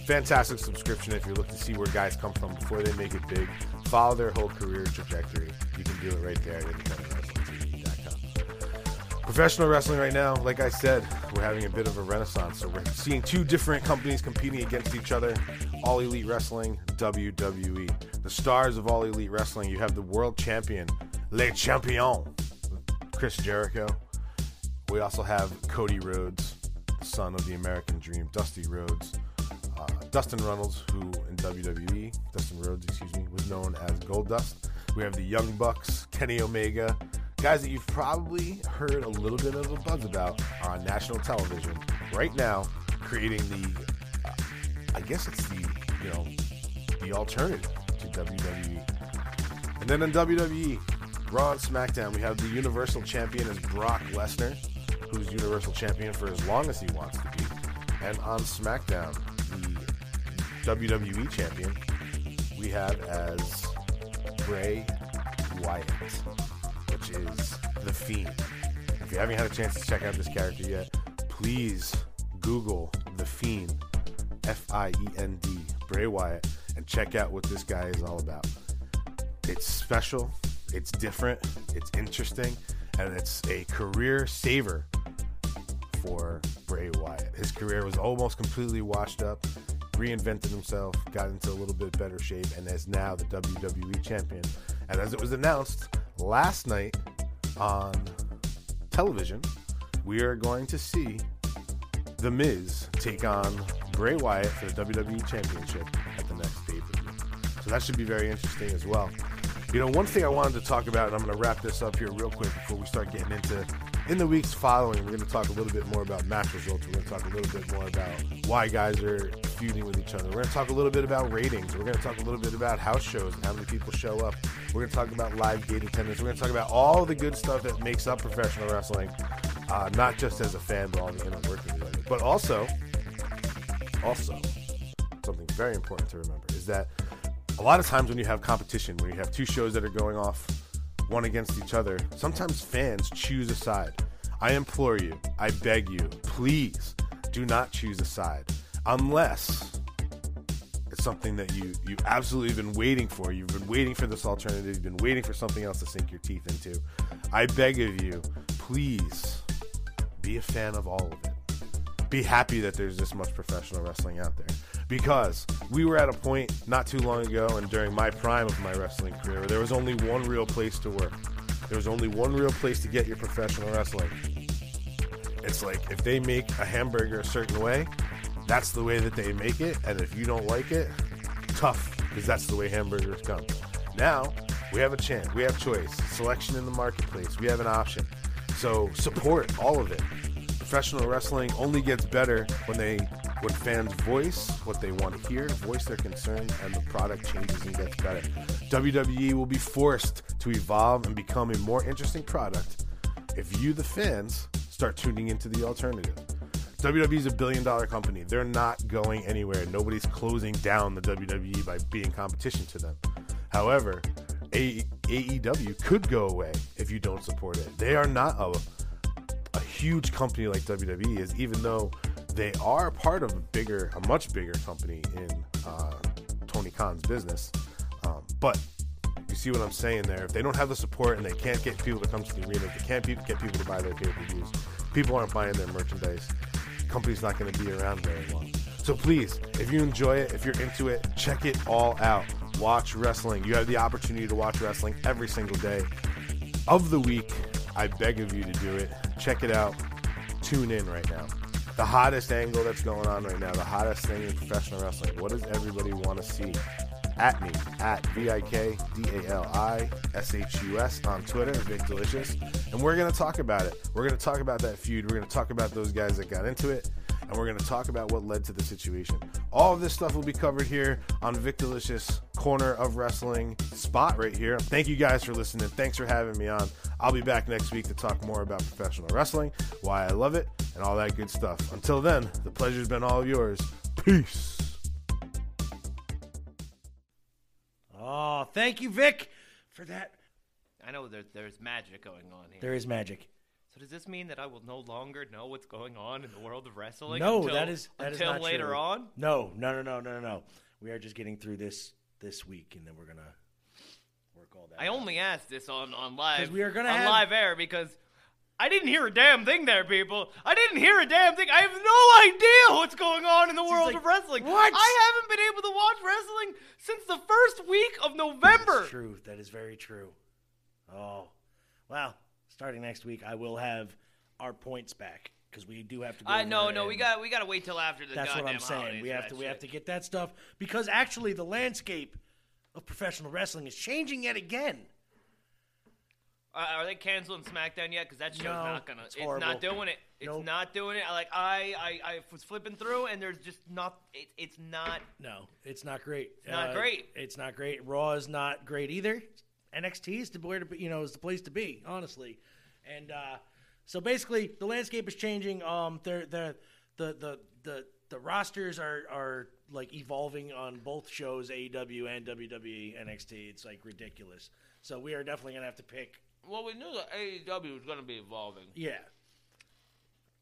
Fantastic subscription if you're looking to see where guys come from before they make it big. Follow their whole career trajectory. You can do it right there at independentwrestlingtv.com. Professional wrestling right now, like I said, we're having a bit of a renaissance. So we're seeing two different companies competing against each other. All Elite Wrestling, WWE. The stars of All Elite Wrestling, you have the world champion, Le Champion, Chris Jericho. We also have Cody Rhodes, son of the American Dream, Dusty Rhodes, uh, Dustin Runnels, who in WWE, Dustin Rhodes, excuse me, was known as Goldust. We have the Young Bucks, Kenny Omega, guys that you've probably heard a little bit of a buzz about on national television right now, creating the, uh, I guess it's the, you know, the alternative to WWE. And then in WWE, Raw and SmackDown, we have the Universal Champion as Brock Lesnar who's Universal Champion for as long as he wants to be. And on SmackDown, the WWE Champion, we have as Bray Wyatt, which is The Fiend. If you haven't had a chance to check out this character yet, please Google The Fiend, F I E N D, Bray Wyatt, and check out what this guy is all about. It's special, it's different, it's interesting, and it's a career saver for Bray Wyatt. His career was almost completely washed up, reinvented himself, got into a little bit better shape, and is now the WWE champion. And as it was announced last night on television, we are going to see The Miz take on Bray Wyatt for the WWE Championship at the next pay per view. So that should be very interesting as well. You know, one thing I wanted to talk about, and I'm going to wrap this up here real quick before we start getting into in the weeks following, we're going to talk a little bit more about match results. We're going to talk a little bit more about why guys are feuding with each other. We're going to talk a little bit about ratings. We're going to talk a little bit about house shows and how many people show up. We're going to talk about live gate attendance. We're going to talk about all the good stuff that makes up professional wrestling, uh, not just as a fan, but all the inner workings of it. But also, also, something very important to remember is that a lot of times when you have competition, when you have two shows that are going off one against each other, sometimes fans choose a side. I implore you, I beg you, please do not choose a side unless it's something that you you absolutely been waiting for. You've been waiting for this alternative. You've been waiting for something else to sink your teeth into. I beg of you, please be a fan of all of it. Be happy that there's this much professional wrestling out there because we were at a point not too long ago and during my prime of my wrestling career where there was only one real place to work. There was only one real place to get your professional wrestling. It's like if they make a hamburger a certain way, that's the way that they make it. And if you don't like it, tough, because that's the way hamburgers come. Now, we have a chance. We have choice, selection in the marketplace. We have an option. So support all of it. Professional wrestling only gets better when they when fans voice what they want to hear, voice their concerns, and the product changes and gets better. WWE will be forced to evolve and become a more interesting product if you, the fans, start tuning into the alternative. WWE is a billion dollar company. They're not going anywhere. Nobody's closing down the WWE by being competition to them. However, AEW could go away if you don't support it. They are not a, a huge company like WWE is, even though they are part of a bigger, a much bigger company in uh, Tony Khan's business. Um, but you see what I'm saying there? If they don't have the support and they can't get people to come to the arena, they can't get people to buy their pay per views, people aren't buying their merchandise. Company's not going to be around very long. So please, if you enjoy it, if you're into it, check it all out. Watch wrestling. You have the opportunity to watch wrestling every single day of the week. I beg of you to do it. Check it out. Tune in right now. The hottest angle that's going on right now, the hottest thing in professional wrestling. What does everybody want to see? At me, at V I K D A L I S H U S on Twitter, Vic Delicious. And we're going to talk about it. We're going to talk about that feud. We're going to talk about those guys that got into it. And we're going to talk about what led to the situation. All of this stuff will be covered here on Vic Delicious Corner of Wrestling spot right here. Thank you guys for listening. Thanks for having me on. I'll be back next week to talk more about professional wrestling, why I love it, and all that good stuff. Until then, the pleasure's been all yours. Peace.
Oh, thank you, Vic, for that.
I know there, there's magic going on here.
There is magic.
Does this mean that I will no longer know what's going on in the world of wrestling?
no,
until,
that is that is
until
not
later
true.
on.
No, no, no, no, no, no. We are just getting through this this week, and then we're gonna work all that.
I
out.
only asked this on on live
we are gonna
on
have-
live air because I didn't hear a damn thing there, people. I didn't hear a damn thing. I have no idea what's going on in the world
like,
of wrestling.
"What?"
I haven't been able to watch wrestling since the first week of November.
That's true. That is very true. Oh, well, starting next week, I will have our points back because we do have to. Go
I no no we got we got to wait till after the
That's what I'm saying. We have to we have to get that stuff because actually the landscape of professional wrestling is changing yet again.
Uh, are they canceling SmackDown yet? Because that show's
No,
not gonna.
it's
It's, not doing it. It's
Nope.
not doing it. I like I, I I was flipping through and there's just not. It, it's not.
No, it's not great. It's
not great.
It's not great. Raw is not great either. NXT is the where to be, you know is the place to be, honestly. And uh, so basically, the landscape is changing. Um, they're, they're, the the the the rosters are are like evolving on both shows, AEW and WWE NXT. It's like ridiculous. So we are definitely gonna have to pick.
Well, we knew that AEW was going to be evolving,
Yeah.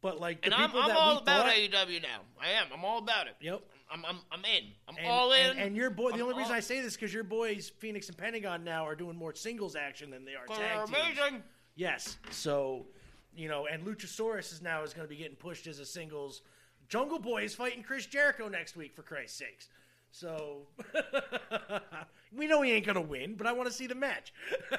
But like the
and I'm, I'm all about
thought,
AEW now. I am. I'm all about it.
Yep.
I'm I'm I'm in. I'm
And,
all in.
And, and your boy, the
I'm
only reason
all-
I say this because your boys, Phoenix and Pentagon, now are doing more singles action than they are tag teams.
amazing.
Yes. So, you know, and Luchasaurus is now is going to be getting pushed as a singles. Jungle Boy is fighting Chris Jericho next week, for Christ's sakes. So, we know he ain't going to win, but I want to see the match.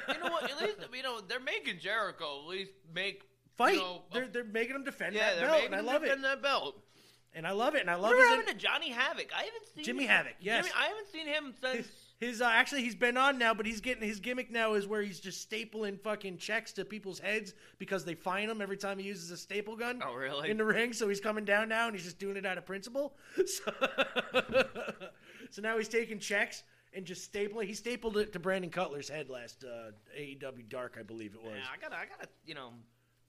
You know what? At least you know they're making Jericho at least make
Fight.
You know,
they're, they're making him defend
yeah,
that
they're
belt,
making
and I love it.
that belt.
And I love it, and I love his
happened to Johnny Havoc? I haven't seen
Jimmy
him-
Havoc, yes.
Jimmy, I haven't seen him since.
His uh, actually he's been on now, but he's getting his gimmick now is where he's just stapling fucking checks to people's heads because they fine him every time he uses a staple gun.
Oh, really?
In the ring, so he's coming down now and he's just doing it out of principle. So, so now he's taking checks and just stapling. He stapled it to Brandon Cutler's head last uh, AEW Dark, I believe it was.
Yeah, I gotta, I gotta, you know,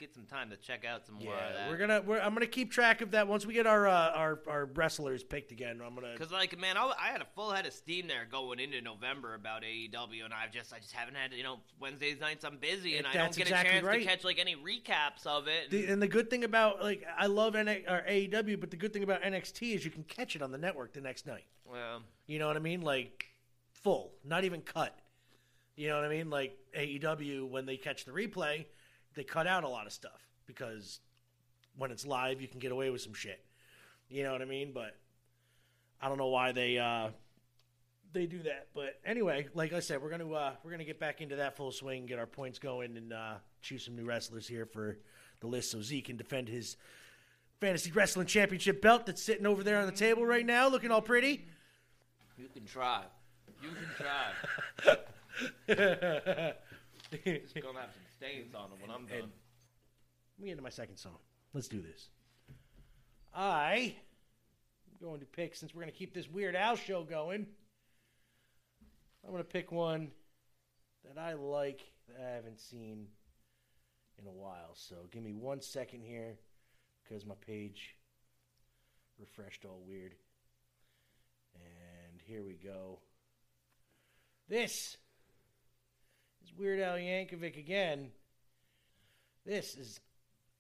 get some time to check out some more of
Yeah,
that.
we're gonna. We're, I'm gonna keep track of that once we get our uh, our our wrestlers picked again. I'm gonna.
Cause like man, I, I had a full head of steam there going into November about AEW, and I've just I just haven't had you know Wednesdays nights I'm busy, and I don't
That's
get
exactly
a chance
right.
to catch like any recaps of it.
The, and the good thing about like I love N- or AEW, but the good thing about NXT is you can catch it on the network the next night.
well,
You know what I mean? Like full, not even cut. You know what I mean? Like AEW when they catch the replay, they cut out a lot of stuff because when it's live, you can get away with some shit. You know what I mean? But I don't know why they uh they do that. But anyway, like I said, we're gonna uh, we're gonna get back into that full swing, get our points going, and uh, choose some new wrestlers here for the list, so Z can defend his fantasy wrestling championship belt that's sitting over there on the table right now, looking all pretty.
you can try, you can try. It's gonna have some stains on it when I'm done.
Let me get into my second song. Let's do this. I am going to pick since we're going to keep this Weird Al show going. I'm going to pick one that I like that I haven't seen in a while. So give me one second here because my page refreshed all weird. And here we go. This is Weird Al Yankovic again. This is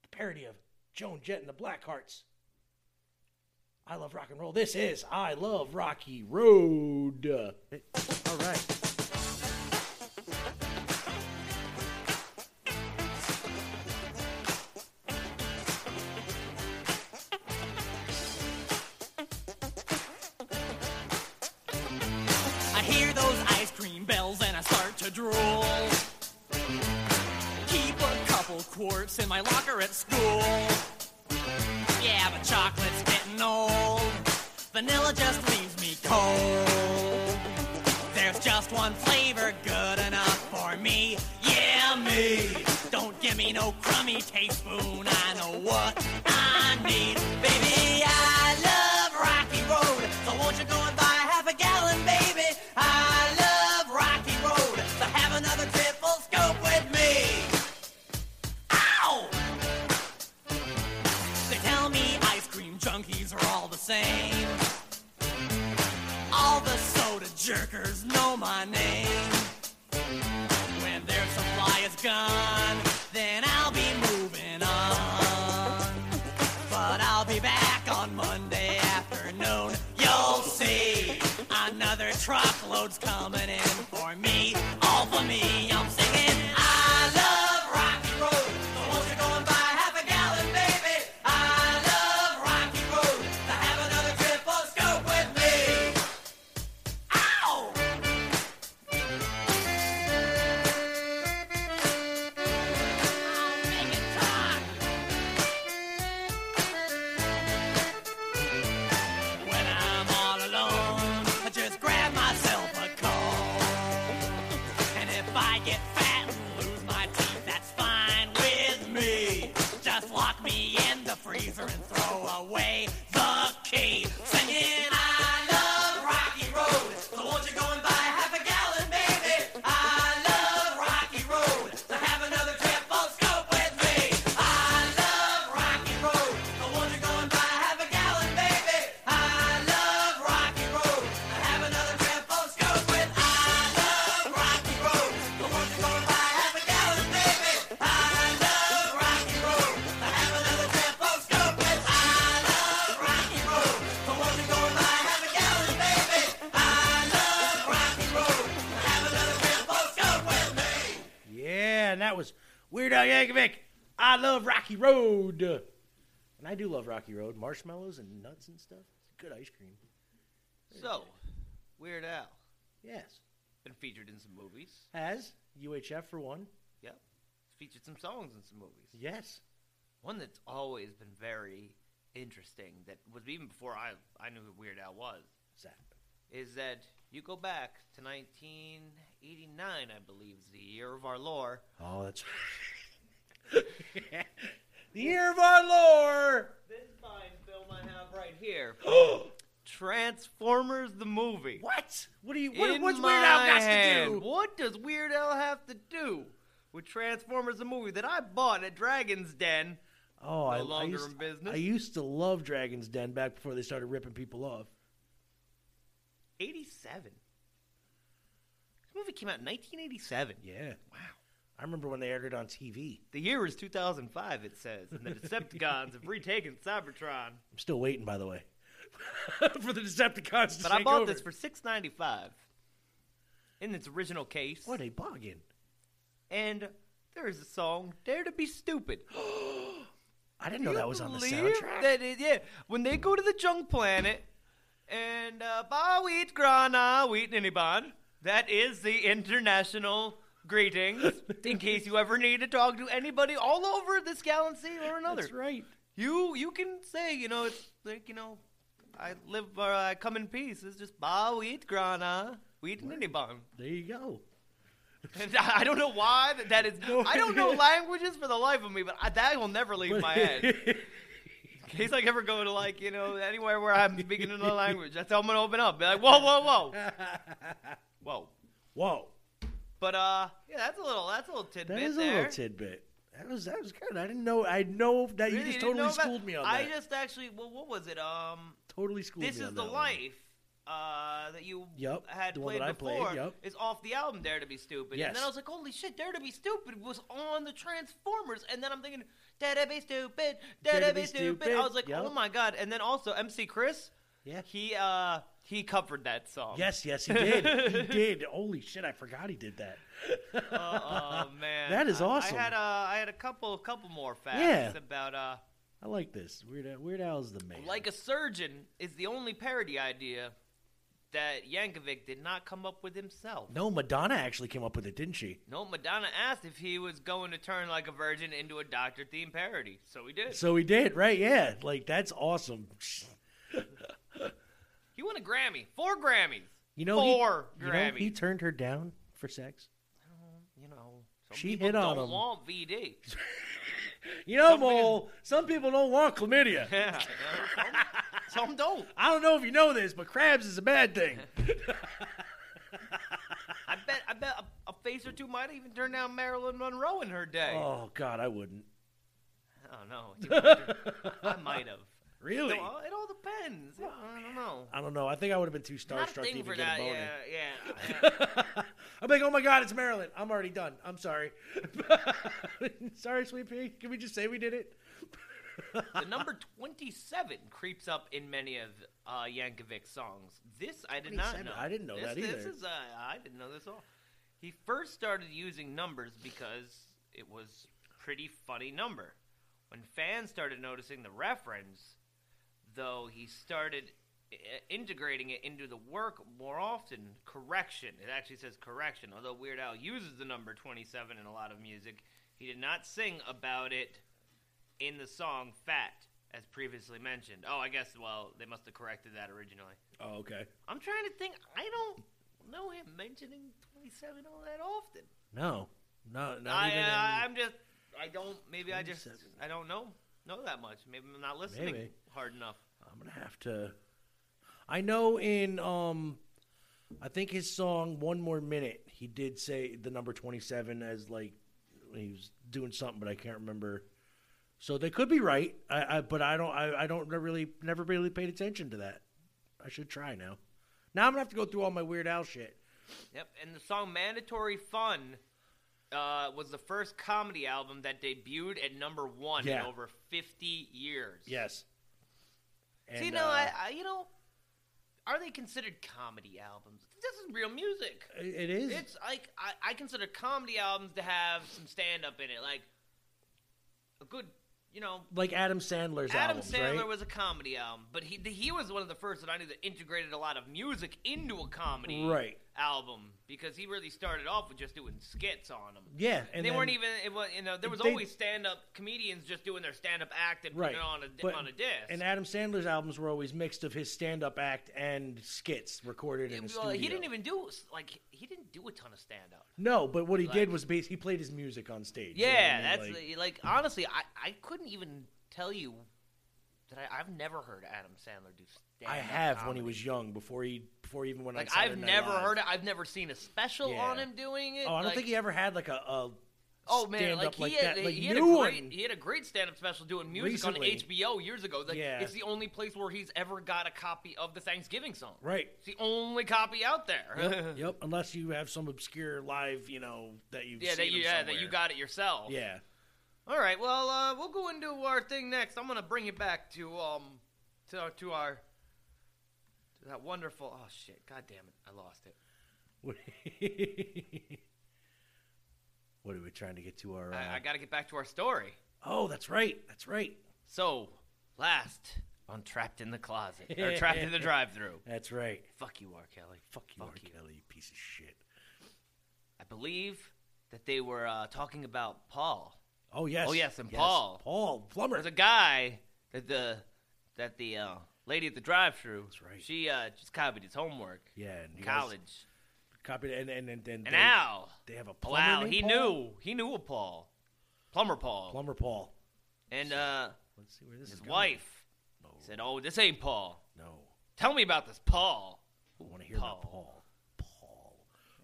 the parody of Joan Jett and the Blackhearts. I love rock and roll. This is I Love Rocky Road. All right.
My locker at school. Yeah, but chocolate's getting old. Vanilla just leaves me cold. There's just one flavor good enough for me. Yeah, me. Don't give me no crummy teaspoon. I know what I need. Baby, jerkers know my name. When their supply is gone, then I'll be moving on. But I'll be back on Monday afternoon. You'll see another truckload's coming in for me. Love Rocky Road.
Marshmallows and nuts and stuff. It's good ice cream.
So, Weird Al.
Yes.
Been featured in some movies.
Has UHF for one.
Yep. Featured some songs in some movies.
Yes.
One that's always been very interesting, that was even before I, I knew who Weird Al was,
What's that?
is that you go back to 1989, I believe, is the year of our lore.
Oh, that's the year of our Lord.
This fine film I have right here. Transformers the movie.
What? What do you? What,
In
what's Weird Al got to do?
What does Weird Al have to do with Transformers the movie that I bought at Dragon's Den?
Oh, I, I
longer
used,
in business.
I used to love Dragon's Den back before they started ripping people off.
87. This movie came out in 1987.
Yeah. Wow. I remember when they aired it on TV.
The year is 2005, it says, and the Decepticons have retaken Cybertron.
I'm still waiting, by the way, for the Decepticons to
But I
take
bought
over.
this for 6.95 in its original case.
What a bargain!
And there is a song, "Dare to Be Stupid."
I didn't know that was on the
believe
soundtrack.
That it, yeah, when they go to the junk planet and uh, ba wheat grana wheat niniban, that is the international greetings. in case you ever need to talk to anybody all over this galaxy or another,
That's right.
you you can say you know it's like you know I live or I come in peace. It's just ba wheat grana wheat niniban.
There you go.
And I don't know why that, that is. I don't know languages for the life of me, but I, that will never leave my head. In case I ever go to like you know anywhere where I'm speaking another language, that's how I'm gonna open up. Be like, whoa, whoa, whoa, whoa.
Whoa,
But uh, yeah, that's a little that's a little tidbit
that is a
there.
little tidbit. That was that was good. I didn't know. I know that you just totally
know about-
schooled me on that.
I just actually, well, what was it? Um,
totally schooled
This
me
is
on
the life uh, that you
Yup,
had
the one
played
that I played,
before
yup.
is off the album Dare to Be Stupid.
Yes.
And then I was like, holy shit, Dare to Be Stupid was on the Transformers. And then I'm thinking, Dare to Be Stupid, Dare, to Be, stupid. I was like,
yup.
oh my god. And then also MC Chris,
Yeah.
he uh he covered that song.
Yes, yes, he did. he did. Holy shit! I forgot he did that.
Oh man,
That is awesome.
I, had uh, I had a couple couple more facts
Yeah.
about uh
I like this. Weird Al, Weird Al's the man.
Like a Surgeon is the only parody idea that Yankovic did not come up with himself.
no, Madonna actually came up with it, didn't she?
No, Madonna asked if he was going to turn like a virgin into a doctor themed parody. So he did.
So he did, right? Yeah, like that's awesome.
He won a Grammy. Four Grammys.
You know, he-
Four
you know, he turned her down for sex.
Um, you know,
She hit on
don't
him.
want VD.
You know,
Some people-
Mole. Some people don't want chlamydia.
Yeah, some, some don't.
I don't know if you know this, but crabs is a bad thing.
I bet. I bet a, a face or two might even turn down Marilyn Monroe in her day.
oh God, I wouldn't.
I don't know. I might have.
Really?
No, it all depends. Yeah, I don't know.
I don't know. I think I would have been too starstruck to even get
that.
a boner.
Yeah, yeah.
I'm like, oh my God, it's Marilyn. I'm already done. I'm sorry. sorry, Sweet Pea. Can we just say we did it?
the number 27 creeps up in many of uh, Yankovic's songs. This I did not know.
I didn't know
this,
that
This is uh, I didn't know this at all. He first started using numbers because it was pretty funny number. When fans started noticing the reference, though, he started integrating it into the work more often. Correction. It actually says correction. Although Weird Al uses the number 27 in a lot of music, he did not sing about it in the song Fat, as previously mentioned. Oh, I guess, well, they must have corrected that originally.
Oh, okay.
I'm trying to think. I don't know him mentioning 27 all that often.
No, no, not
I,
even
uh, I'm just, I don't, maybe I just, I don't know, know that much. Maybe I'm not listening
Maybe.
Hard enough.
I'm gonna have to. I know in um, I think his song "One More Minute" he did say the number twenty-seven as like he was doing something, but I can't remember. So they could be right, I, I but I don't. I, I don't really never really paid attention to that. I should try now. Now I'm gonna have to go through all my Weird Al shit.
Yep, and the song "Mandatory Fun" uh, was the first comedy album that debuted at number one
Yeah.
in over 50 years.
Yes.
See,
And,
you know,
uh,
I, I, you know, are they considered comedy albums? This is real music.
it is.
It's like I, I consider comedy albums to have some stand up in it, like a good, you know.
like Adam Sandler's
Adam
albums,
Sandler
right?
was a comedy album, but he he was one of the first that I knew that integrated a lot of music into a comedy
Right.
Album because he really started off with just doing skits on them.
Yeah, and
And they
then-
weren't even, it was, you know, there was
They-
always stand-up comedians just doing their stand-up act and
right
putting it on a,
But-
on a disc.
And Adam Sandler's albums were always mixed of his stand-up act and skits recorded in a
well,
studio.
he didn't even do like he didn't do a ton of stand-up.
No, but what he did was base. He played his music on stage. you know
Yeah,
I
that's like,
Like,
honestly, I, I couldn't even tell you I, I've never heard Adam Sandler do stand-up.
I have when he was young, before he before he even went
like
on
I've
Night
never
Live.
heard it. I've never seen a special
Yeah.
on him doing it.
Oh, I don't
like-
think he ever had like a, a
Oh man, like he
like
had,
that. Like
he had a great he had a great stand-up special doing music
Recently.
on HBO years ago. Like,
Yeah.
it's the only place where he's ever got a copy of the Thanksgiving song.
Right.
It's the only copy out there.
Yep, yep. Unless you have some obscure live, you know, that you've
yeah,
seen
that you yeah that you got it yourself.
Yeah.
All right. Well, uh, we'll go into our thing next. I'm gonna bring it back to um to our, to our to that wonderful. Oh shit! God damn it! I lost it.
what are we trying to get to our? Uh...
I, I got to get back to our story.
Oh, that's right. That's right.
So last on Trapped in the Closet or Trapped in the Drive-Through.
That's right.
Fuck you, R. Kelly.
Fuck you,
Fuck
R.
you.
Kelly, you piece of shit.
I believe that they were uh, talking about Paul.
Oh yes.
Oh, yes, and Paul.
Paul plumber.
There's a guy that the that the uh, lady at the drive-through.
That's right.
She uh, just copied his homework.
yeah,
in college.
Copied and and and, and
And
they,
Al.
they have a plumber.
Wow, he
Paul?
knew. He knew a Paul. Plumber Paul.
Plumber Paul.
And uh,
Let's see where this
his
is going.
wife
No,
said, "Oh, this ain't Paul.
no.
Tell me about this Paul."
I want to hear about
Paul.
Paul. Paul.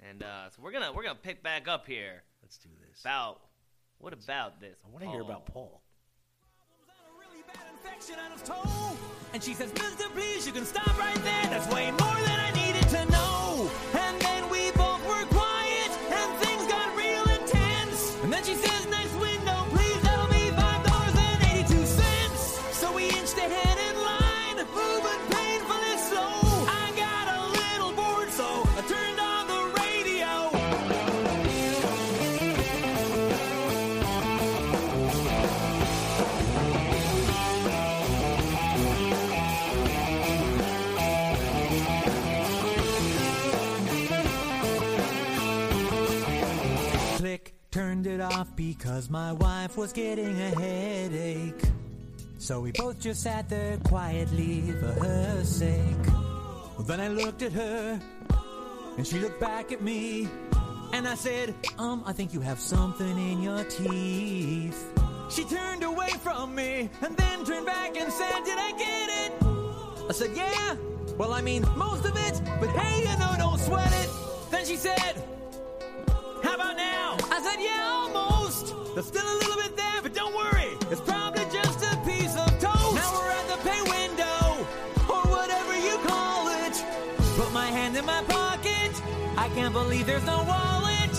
And uh, so we're gonna we're gonna pick back up here
Let's do this.
about
What about this?
I want to hear about Paul.
really bad infection on his toe. And she says, Mister, please, you can stop right there. That's way more than I needed to know. Turned it off because my wife was getting a headache. So we both just sat there quietly for her sake. Well, then I looked at her and she looked back at me. And I said, Um, I think you have something in your teeth. She turned away from me and then turned back and said, Did I get it? I said, Yeah. Well, I mean, most of it, but hey, you know, don't sweat it. Then she said, about now? I said, Yeah, almost. There's still a little bit there, but don't worry. It's probably just a piece of toast. Now we're at the pay window, or whatever you call it. Put my hand in my pocket. I can't believe there's no wallet.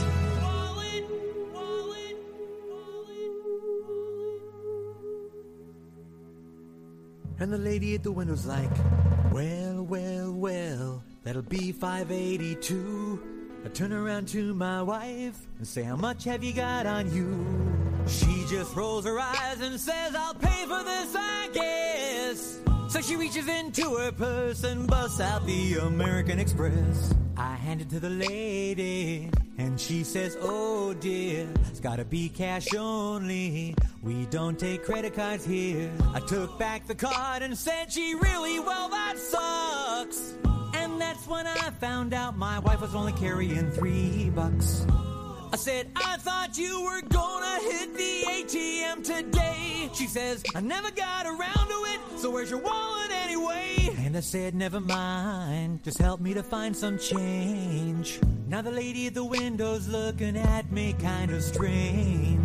And the lady at the window's like, Well, well, well, that'll be 582. I turn around to my wife and say, How much have you got on you? She just rolls her eyes and says, I'll pay for this, I guess. So she reaches into her purse and busts out the American Express. I hand it to the lady, and she says, Oh dear, it's gotta be cash only. We don't take credit cards here. I took back the card and said, She really, well, that sucks. That's when I found out my wife was only carrying three bucks. I said, I thought you were gonna hit the ATM today. She says, I never got around to it, so where's your wallet anyway? And I said, never mind, just help me to find some change. Now the lady at the window's looking at me kinda strange.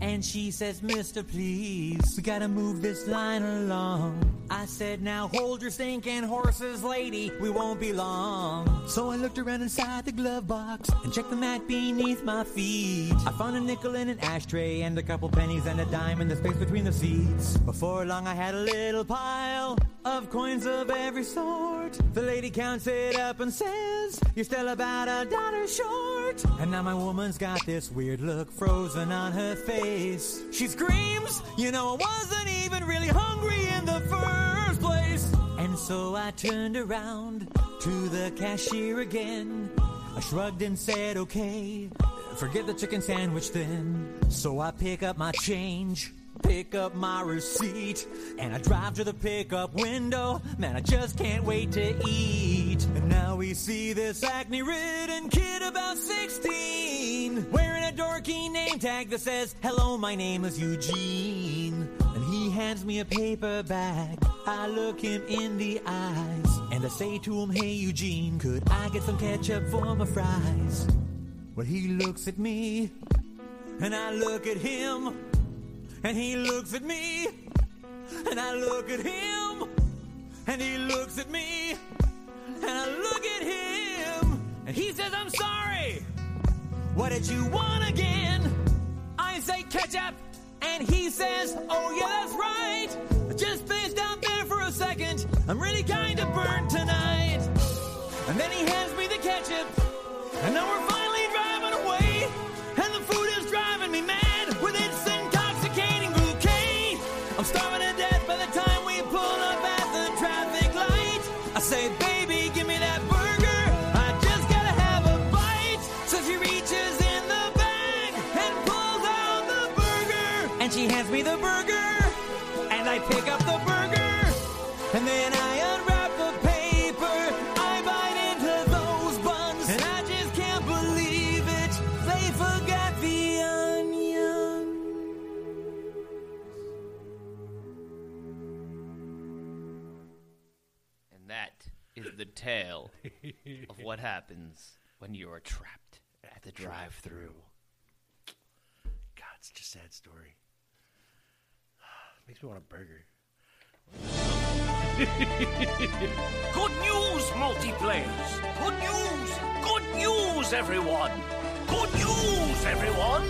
And she says, Mister, please, we gotta move this line along. I said, now hold your stinking horses, lady, we won't be long. So I looked around inside the glove box and checked the mat beneath my feet. I found a nickel in an ashtray and a couple pennies and a dime in the space between the seats. Before long, I had a little pile of coins of every sort. The lady counts it up and says, You're still about a dollar short. And now my woman's got this weird look frozen on her face. She screams, You know, I wasn't even really hungry in the first place. And so I turned around to the cashier again. I shrugged and said, Okay, forget the chicken sandwich then. So I pick up my change. Pick up my receipt and I drive to the pickup window. Man, I just can't wait to eat. And now we see this acne ridden kid about 16 wearing a dorky name tag that says, Hello, my name is Eugene. And he hands me a paper bag. I look him in the eyes and I say to him, Hey, Eugene, could I get some ketchup for my fries? Well, he looks at me and I look at him. And he looks at me, and I look at him, and he looks at me, and I look at him, and he says, I'm sorry. What did you want again? I say ketchup, and he says, Oh, yeah, that's right. I just spaced out there for a second. I'm really kind of burnt tonight. And then he hands me the ketchup, and now we're finally driving away, and the food is driving me mad say, baby, give me that burger. I just gotta have a bite. So she reaches in the bag and pulls out the burger. And she hands me the burger, and I pick up the the
tale of what happens when you are trapped at the drive-through.
God it's such a sad story. Makes me want a burger.
Good news, multiplayers! Good news! Good news, everyone! Good news, everyone!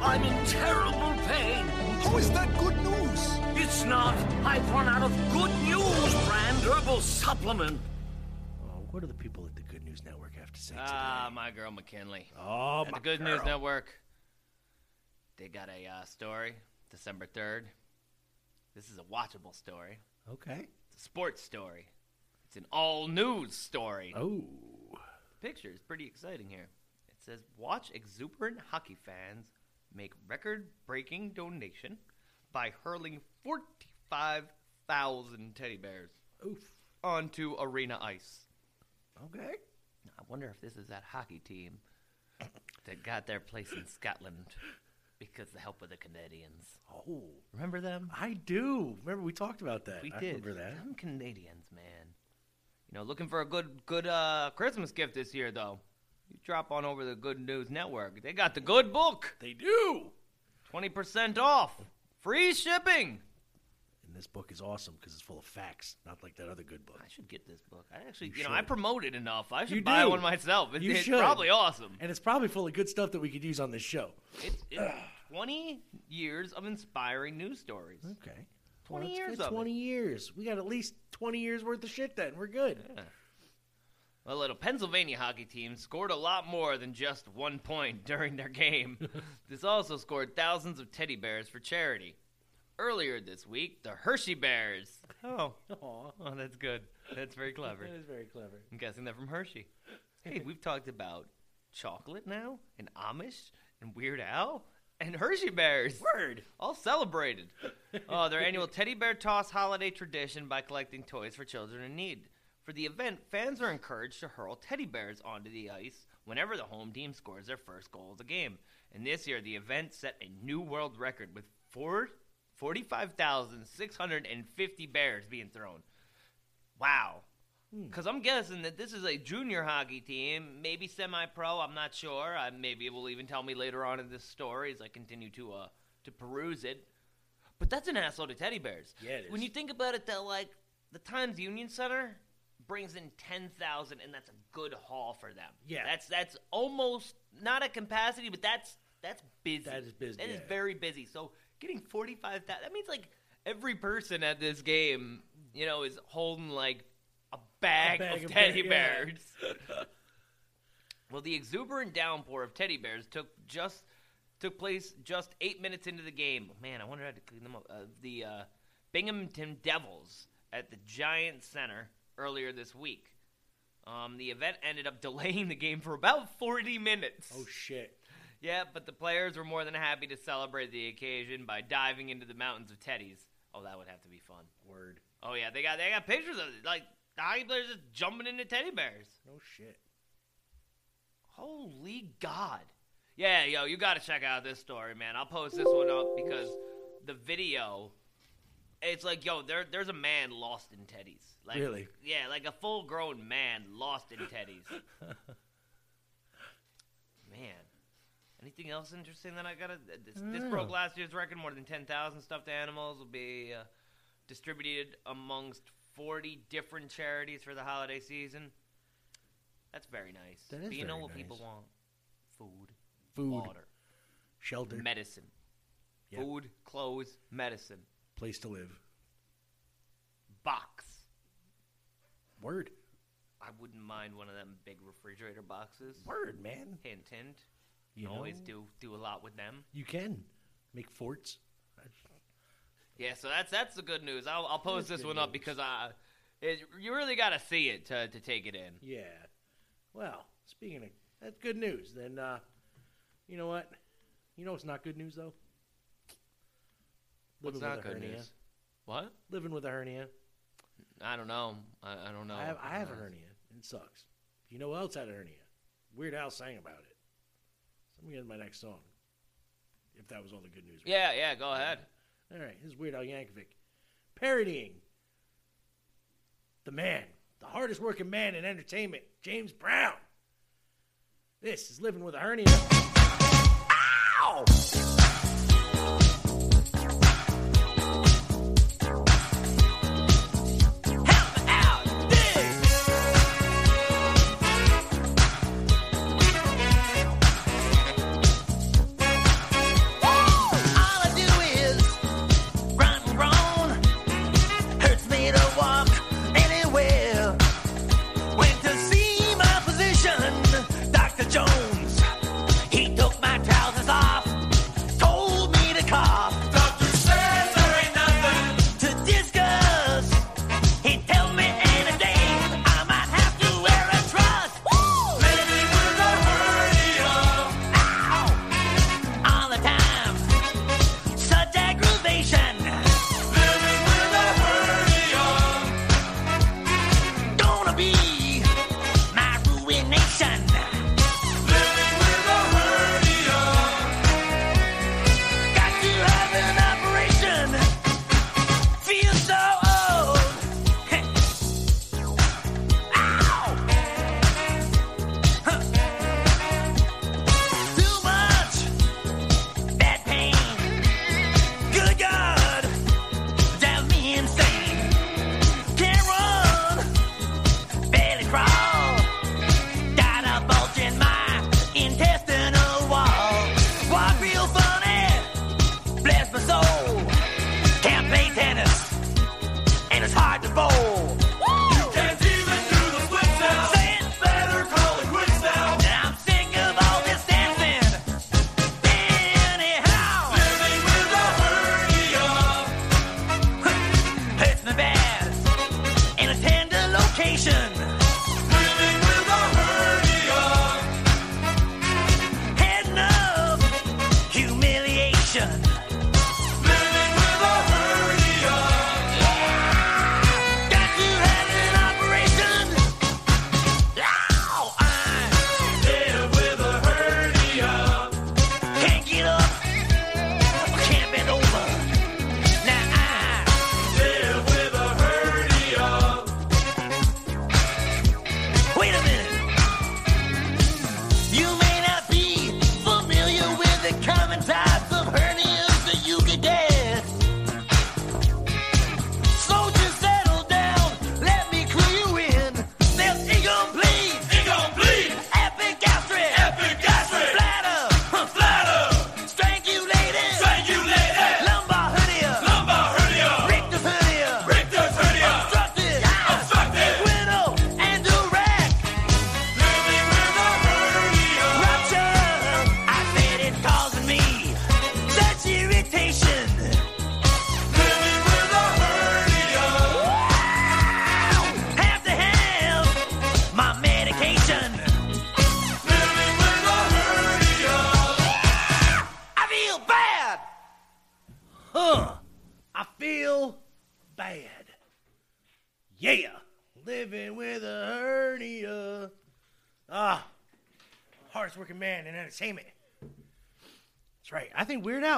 I'm in terrible pain.
How is that good news?
It's not. I've run out of Good News brand herbal supplement.
What do the people at the Good News Network have to say today?
Ah, my girl McKinley.
Oh,
At
my
the Good
girl.
News Network. They got a uh, story, December 3rd. This is a watchable story.
Okay.
It's a sports story. It's an all news story.
Oh.
The picture is pretty exciting here. It says, Watch exuberant hockey fans make record breaking donation by hurling 45,000 teddy bears
Oof.
onto arena ice.
Okay.
I wonder if this is that hockey team that got their place in Scotland because the help of the Canadians.
Oh,
Remember them?
I do. Remember we talked about that.
We
I
did.
remember that.
Them Canadians, man. You know, looking for a good good uh, Christmas gift this year, though. You drop on over the Good News Network. They got the good book.
They do.
20% off. Free shipping.
This book is awesome because it's full of facts, not like that other good book.
I should get this book. I actually, you,
You
know, I promote it enough. I should
You
buy
do.
one myself. It's,
You
it's
should.
probably awesome.
And it's probably full of good stuff that we could use on this show.
It's, it's 20 years of inspiring news stories.
Okay.
20
that's
years of it.
20 years. We got at least 20 years worth of shit then. We're good.
Yeah. Well, little Pennsylvania hockey team scored a lot more than just one point during their game. this also scored thousands of teddy bears for charity. Earlier this week, the Hershey Bears. Oh,
Aw.
oh, that's good. That's very clever.
That is very clever.
I'm guessing they're from Hershey. Hey, we've talked about chocolate now, and Amish, and Weird Al, and Hershey Bears. Word. All celebrated. oh, their annual teddy bear toss holiday tradition by collecting toys for children in need. For the event, fans are encouraged to hurl teddy bears onto the ice whenever the home team scores their first goal of the game. And this year, the event set a new world record with four, 45,650 bears being thrown. Wow. Because I'm guessing that this is a junior hockey team, maybe semi-pro. I'm not sure. Maybe it will even tell me later on in this story as I continue to uh, to peruse it. But that's an asshole to teddy bears.
Yeah, it
When
is.
you think about it, though, like the Times Union Center brings in ten thousand, and that's a good haul for them.
Yeah.
that's that's almost not at capacity, but that's that's busy.
That is busy,
That is
yeah.
very busy. So getting forty-five thousand, that means like every person at this game, you know, is holding like a bag,
bag
of
of
teddy
bear- yeah.
bears. well, the exuberant downpour of teddy bears took just took place just eight minutes into the game. Man, I wonder how to clean them up. Uh, the uh, Binghamton Devils at the Giant Center earlier this week. Um, the event ended up delaying the game for about 40 minutes.
Oh, shit.
Yeah, but the players were more than happy to celebrate the occasion by diving into the mountains of teddies. Oh, that would have to be fun.
Word.
Oh yeah, they got they got pictures of it. Like the hockey players just jumping into teddy bears.
No shit.
Holy God. Yeah, yo, you got to check out this story, man. I'll post this one up because the video. It's like, yo, there, there's a man lost in teddies. Like,
Really?
Yeah, like a full-grown man lost in teddies. man, anything else interesting that I gotta? This, this broke last year's record. More than ten thousand stuffed animals will be uh, distributed amongst forty different charities for the holiday season. That's very nice.
That is
but you know
very
what people
nice.
want? Food,
Food.
water,
Shelter.
medicine.
Yep.
Food, clothes, medicine.
place to live.
Box.
Word.
I wouldn't mind one of them big refrigerator boxes.
Word, man.
Hint, hint.
You
You always
know?
do do a lot with them.
You can make forts.
Yeah, so that's that's the good news. I'll, I'll post
That's
this one up because I, it, you really got to see it to, to take it in.
Yeah. Well, speaking of that's good news. Then uh, you know what? You know what's not good news though.
What's not good
hernia.
news? What?
Living with a hernia.
I don't know. I, I don't know.
I have I have a hernia. It sucks. You know who else had a hernia? Weird Al sang about it. I'm gonna get my next song. If that was all the good news.
Yeah, yeah. Go ahead.
All right, this is Weird Al Yankovic parodying the man, the hardest working man in entertainment, James Brown. This is living with a hernia. Ow!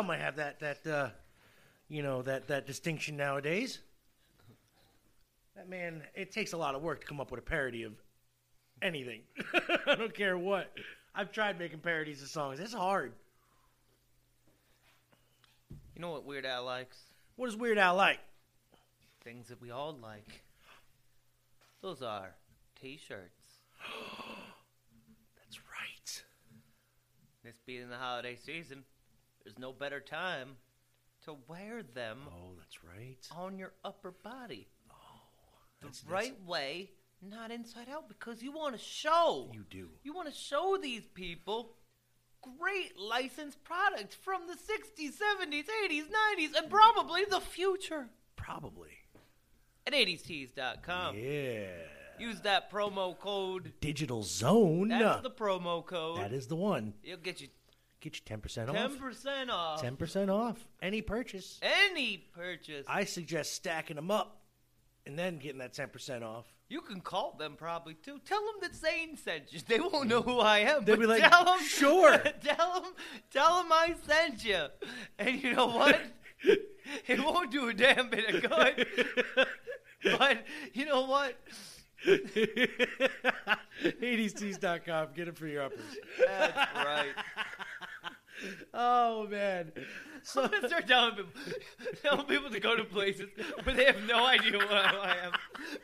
Might have that that uh, you know that that distinction nowadays. That man, it takes a lot of work to come up with a parody of anything. I don't care what. I've tried making parodies of songs. It's hard.
You know what Weird Al likes?
What does Weird Al like?
Things that we all like. Those are t-shirts.
That's right.
This being the holiday season, there's no better time to wear them
Oh, that's right.
on your upper body. Oh,
the
right way, not inside out, because you want to show.
You do.
You want to show these people great licensed products from the 60s, 70s, 80s, 90s, and probably the future.
Probably.
At 80stees.com.
Yeah.
Use that promo code.
Digital Zone.
That's the promo code.
that is the one.
It'll get you
Get you 10% off.
10% off
10% off any purchase.
any purchase.
I suggest stacking them up and then getting that 10% off.
You can call them probably too. Tell them that Zane sent you. They won't know who I am.
They'll be like,
tell them,
"Sure."
tell them, tell them I sent you. And you know what? it won't do a damn bit of good. but you know what?
80stees.com. Get it for your uppers.
That's right.
Oh, man. So,
I'm start telling people, telling people to go to places where they have no idea who I am.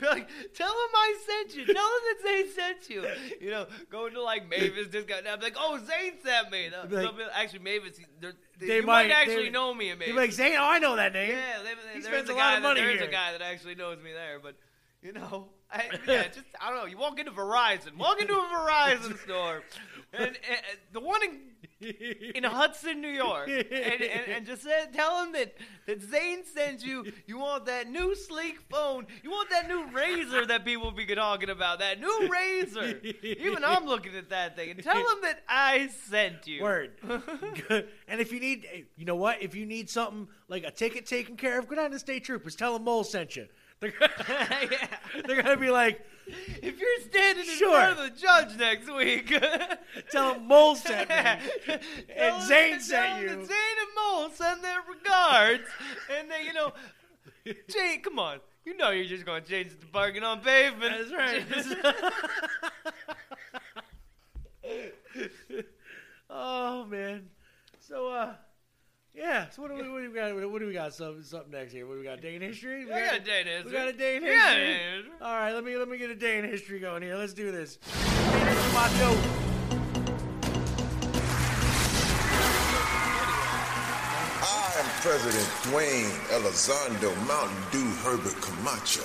Be like, tell them I sent you. Tell them that Zane sent you. You know, going to like Mavis discount. I'm like, oh, Zane sent me. They'll,
like-
they'll actually, mavis they're they,
They
might,
might-
actually
they-
know me. Mavis.
like, Zane, oh, I know that name.
yeah, they,
He spends
a
lot of
that-
money
there's
here.
a guy that actually knows me there, but. You know, I, yeah, just I don't know. You walk into Verizon, walk into a Verizon store, and, and, the one in in Hudson, New York, and, and, and just say, tell him that, that Zane sends you. You want that new sleek phone. You want that new Razr that people be talking about. That new Razr. Even I'm looking at that thing. And tell him that I sent you.
Word. And if you need, you know what? If you need something like a ticket taken care of, go down to State Troopers. Tell them Mole sent you. They're,
yeah.
they're gonna be like,
If you're standing in
Sure.
front of the judge next week,
tell them Mole sent me.
Tell
And
them-
Zane
tell
sent
them
you.
that Zane and Mole send their regards, and they, you know, Jane, come on, you know you're just going to change the parking on pavement.
That's right. oh man. So uh, yeah. So what do we what do we got? What do we got? Something something next here. What do we got? Day in history. We
I got a day in history.
We got a day in history.
Yeah, day in history.
All right. Let me let me get a day in history going here. Let's do this. Day in history, Macho.
I am President Dwayne Elizondo Mountain Dew Herbert Camacho.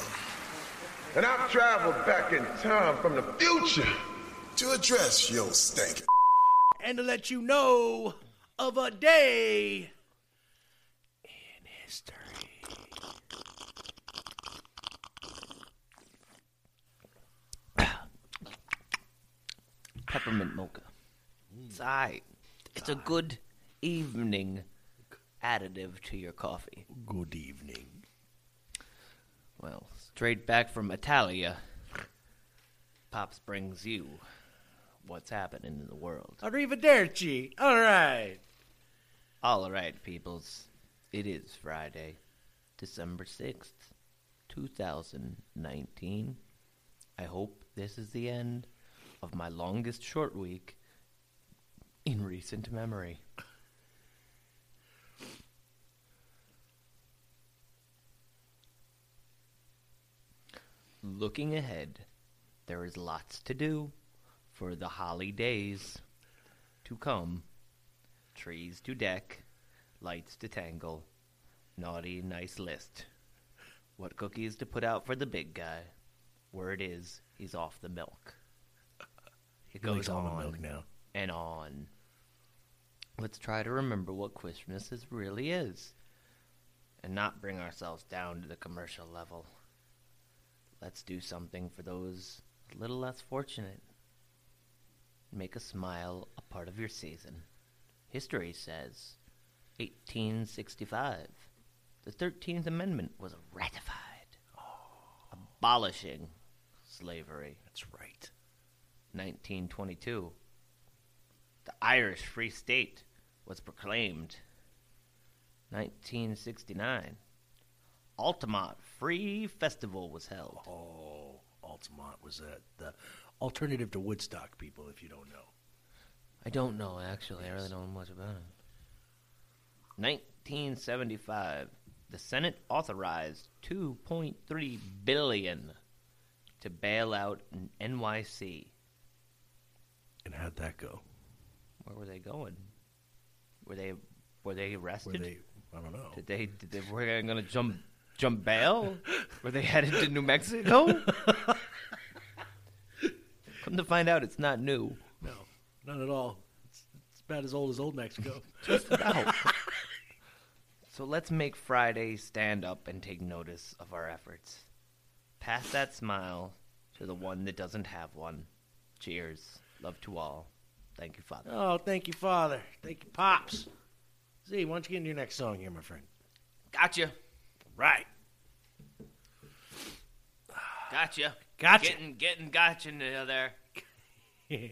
And I've traveled back in time from the future to address your stank.
and to let you know of a day in history.
Peppermint mocha. It's aight. It's a good evening additive to your coffee.
Good evening.
Well, straight back from Italia, Pops brings you what's happening in the world.
Arrivederci. All right.
All right, peoples. It is Friday, December 6th, 2019. I hope this is the end of my longest short week in recent memory. Looking ahead, there is lots to do for the holly days to come. Trees to deck, lights to tangle, naughty nice list. What cookies to put out for the big guy? Word is he's off the milk. It
Really
goes
on milk now.
and on. Let's try to remember what Christmas is really is, and not bring ourselves down to the commercial level. Let's do something for those a little less fortunate. Make a smile a part of your season. History says 1865. The 13th Amendment was ratified. A abolishing slavery.
That's right.
1922. The Irish Free State was proclaimed. 1969. Altamont Free Festival was held.
Oh, Altamont was the alternative to Woodstock, people, if you don't know.
I don't know, actually. I really don't know much about it. 1975. The Senate authorized 2.3 billion to bail out NYC.
And how'd that go?
Where were they going? Were they were they
Were
arrested?
they? I don't know.
Did they? Did they were they going to jump jump bail? were they headed to New Mexico? Come to find out, it's not new.
No, not at all. It's, it's about as old as old Mexico.
Just about. So let's make Friday stand up and take notice of our efforts. Pass that smile to the one that doesn't have one. Cheers. Love to all. Thank you, Father.
oh, thank you, Father. Thank you, Pops. Z, why don't you get into your next song here, my friend?
Gotcha.
Right.
Gotcha.
Gotcha.
Getting getting gotcha there.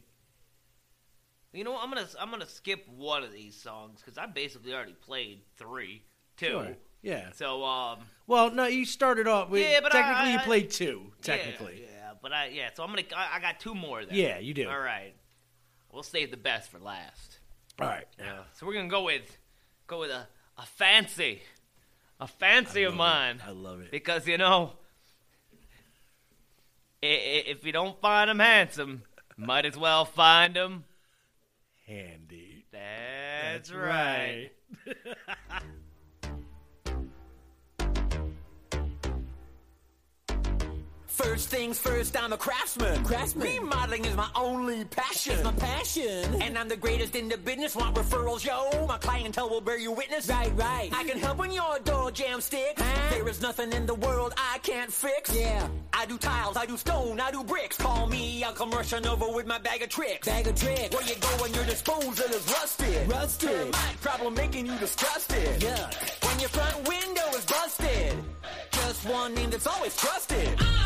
You know, what? I'm gonna I'm gonna skip one of these songs because I basically already played three, two.
Sure. Yeah.
So um,
Well, no, you started off with.
Yeah, but I-
technically, you played two. Technically.
yeah, But I yeah, so I'm gonna I, I got two more there.
Yeah, you do.
All right, we'll save the best for last.
All right.
Yeah. So we're gonna go with go with a a fancy, a fancy of mine.
I love it.
Because you know, i- i- if you don't find him handsome, might as well find him.
Handy.
That's, right.
First things first, I'm a craftsman. Craftsman. Remodeling is my only passion. It's my passion. And I'm the greatest in the business. Want referrals, yo? My clientele will bear you witness. Right, right. I can help when your door jam sticks. There is nothing in the world I can't fix. Yeah. I do tiles, I do stone, I do bricks. Call me, I'll come rushing over with my bag of tricks. Bag of tricks. Where you go when your disposal is rusted. Rusted. Termite problem making you disgusted. Yeah. When your front window is busted. Just one name that's always trusted. I'm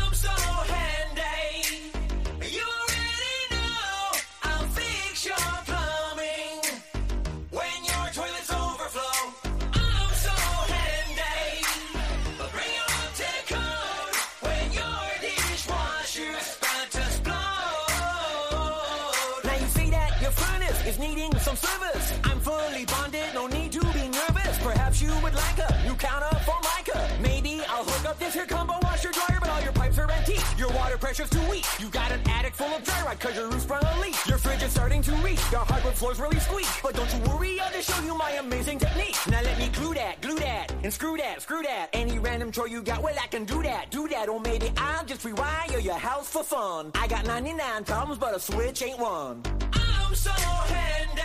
needing some service. I'm fully bonded, no need to be nervous. Perhaps you would like a new counter for Micah. Maybe I'll hook up this here combo washer dryer, but all your pipes are empty. Your water pressure's too weak. You got an attic full of dry rot cause your roof sprung a leak. Your fridge is starting to leak. Your hardwood floors really squeak. But don't you worry, I'll just show you my amazing technique. Now let me glue that, glue that, and screw that, screw that. Any random chore you got, well I can do that, do that. Or maybe I'll just rewire your house for fun. I got 99 problems, but a switch ain't one. So handy.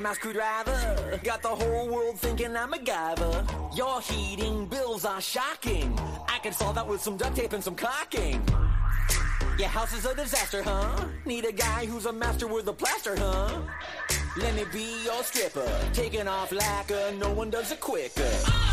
Still my screwdriver. Got the whole world thinking I'm a MacGyver. Your heating bills are shocking. I can solve that with some duct tape and some caulking. Your house is a disaster, huh? Need a guy who's a master with a plaster, huh? Let me be your stripper. Taking off lacquer, no one does it quicker.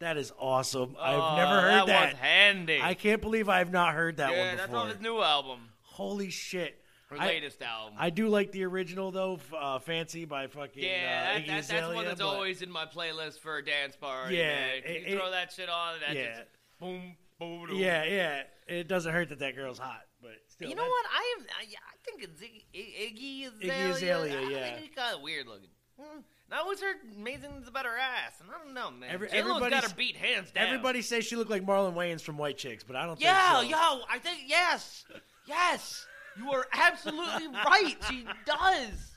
That is awesome.
Oh,
I've never heard
that.
that.
was handy.
I can't believe I've not heard that one.
yeah,
one
that's
before.
on his new album.
Holy shit.
Her
I-
latest album.
I do like the original though, f- uh, "Fancy" by fucking
yeah,
uh,
that,
Iggy
that, that's
Azalea,
one that's
but-
always in my playlist for a dance party.
Yeah,
man.
it-
you
it-
throw that shit on, that
yeah.
just boom, boom, boom.
Yeah, yeah. It doesn't hurt that that girl's hot, but still.
You know
that-
what? I am. I, I think it's Iggy, Iggy Azalea.
Iggy Azalea,
I
yeah.
think he's kind of weird looking. Hmm. I always heard amazing about her ass, and I don't know, man.
Every-
J-Lo's got her beat hands down.
Everybody says she looked like Marlon Wayans from White Chicks, but I don't
Yeah,
think so.
yo, I think yes, yes. You are absolutely right. She does.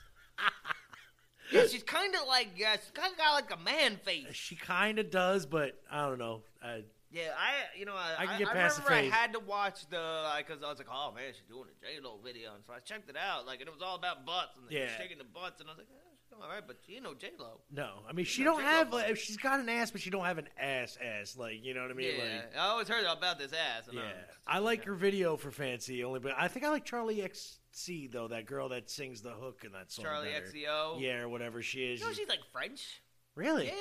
Yeah, she's kind of like yeah, she's kind of got like a man face.
She kind of does, but I don't know. I,
Yeah, I you know I,
I can get
I
past the
remember
face.
I had to watch the because I was like, oh man, she's doing a J Lo video, and so I checked it out. Like, and it was all about butts and
Yeah.
shaking the butts, and I was like, eh, all right, but she ain't no J Lo.
no, I mean she
No,
don't have. Like, she's got an ass, but she don't have an ass ass. Like you know what I mean?
Yeah,
Like,
I always heard about this ass. And
yeah.
I,
I like her video for Fancy only, but I think I like Charlie XC though. That girl that sings the hook in that song.
Charlie
better.
XCO.
Yeah, or whatever she is.
You know she's like French.
really?
Yeah.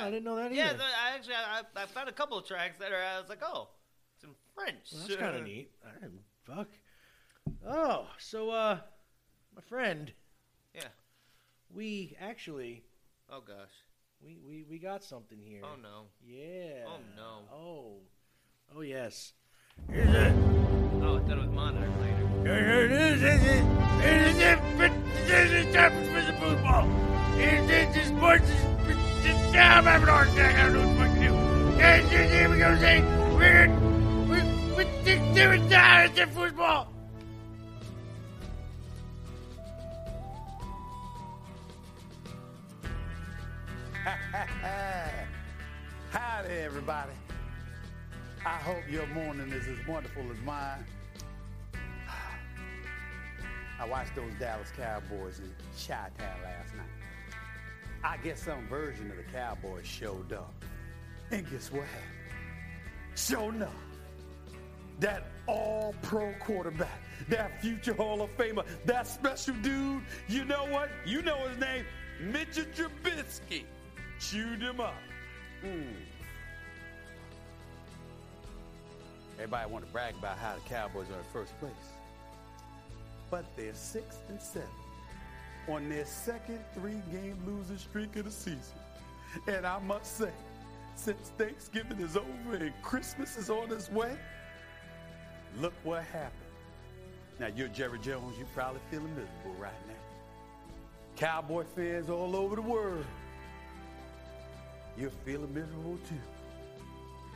Oh, I didn't know that
Yeah,
either.
the, I actually I, I found a couple of tracks that are I was like, oh, it's in French.
Well, that's kind of neat. Right, fuck. Oh, so uh, my friend,
Yeah.
We actually
Oh gosh.
we we we got something here.
Oh no.
Yeah.
Oh, no.
Oh. Oh yes. Here's it.
Oh, I thought it was monitor later.
Here it is. Here's it. Here's it. Here's it. Time for the football. This sports is. I'm having a heart attack. I don't know what to do. Here we go. Say. We're. We're. We're. We're. It's football.
Everybody. I hope your morning is as wonderful as mine. I watched those Dallas Cowboys in Chi-Town last night. I guess some version of the Cowboys showed up. And guess what happened? Sure enough, that all-pro quarterback, that future Hall of Famer, that special dude, you know what? You know his name, Mitchell Trubisky. Chewed him up. Hmm. Everybody want to brag about how the Cowboys are in first place. But they're six and seven on their second three-game losing streak of the season. And I must say, since Thanksgiving is over and Christmas is on its way, look what happened. Now you're Jerry Jones, you're probably feeling miserable right now. Cowboy fans all over the world, you're feeling miserable too.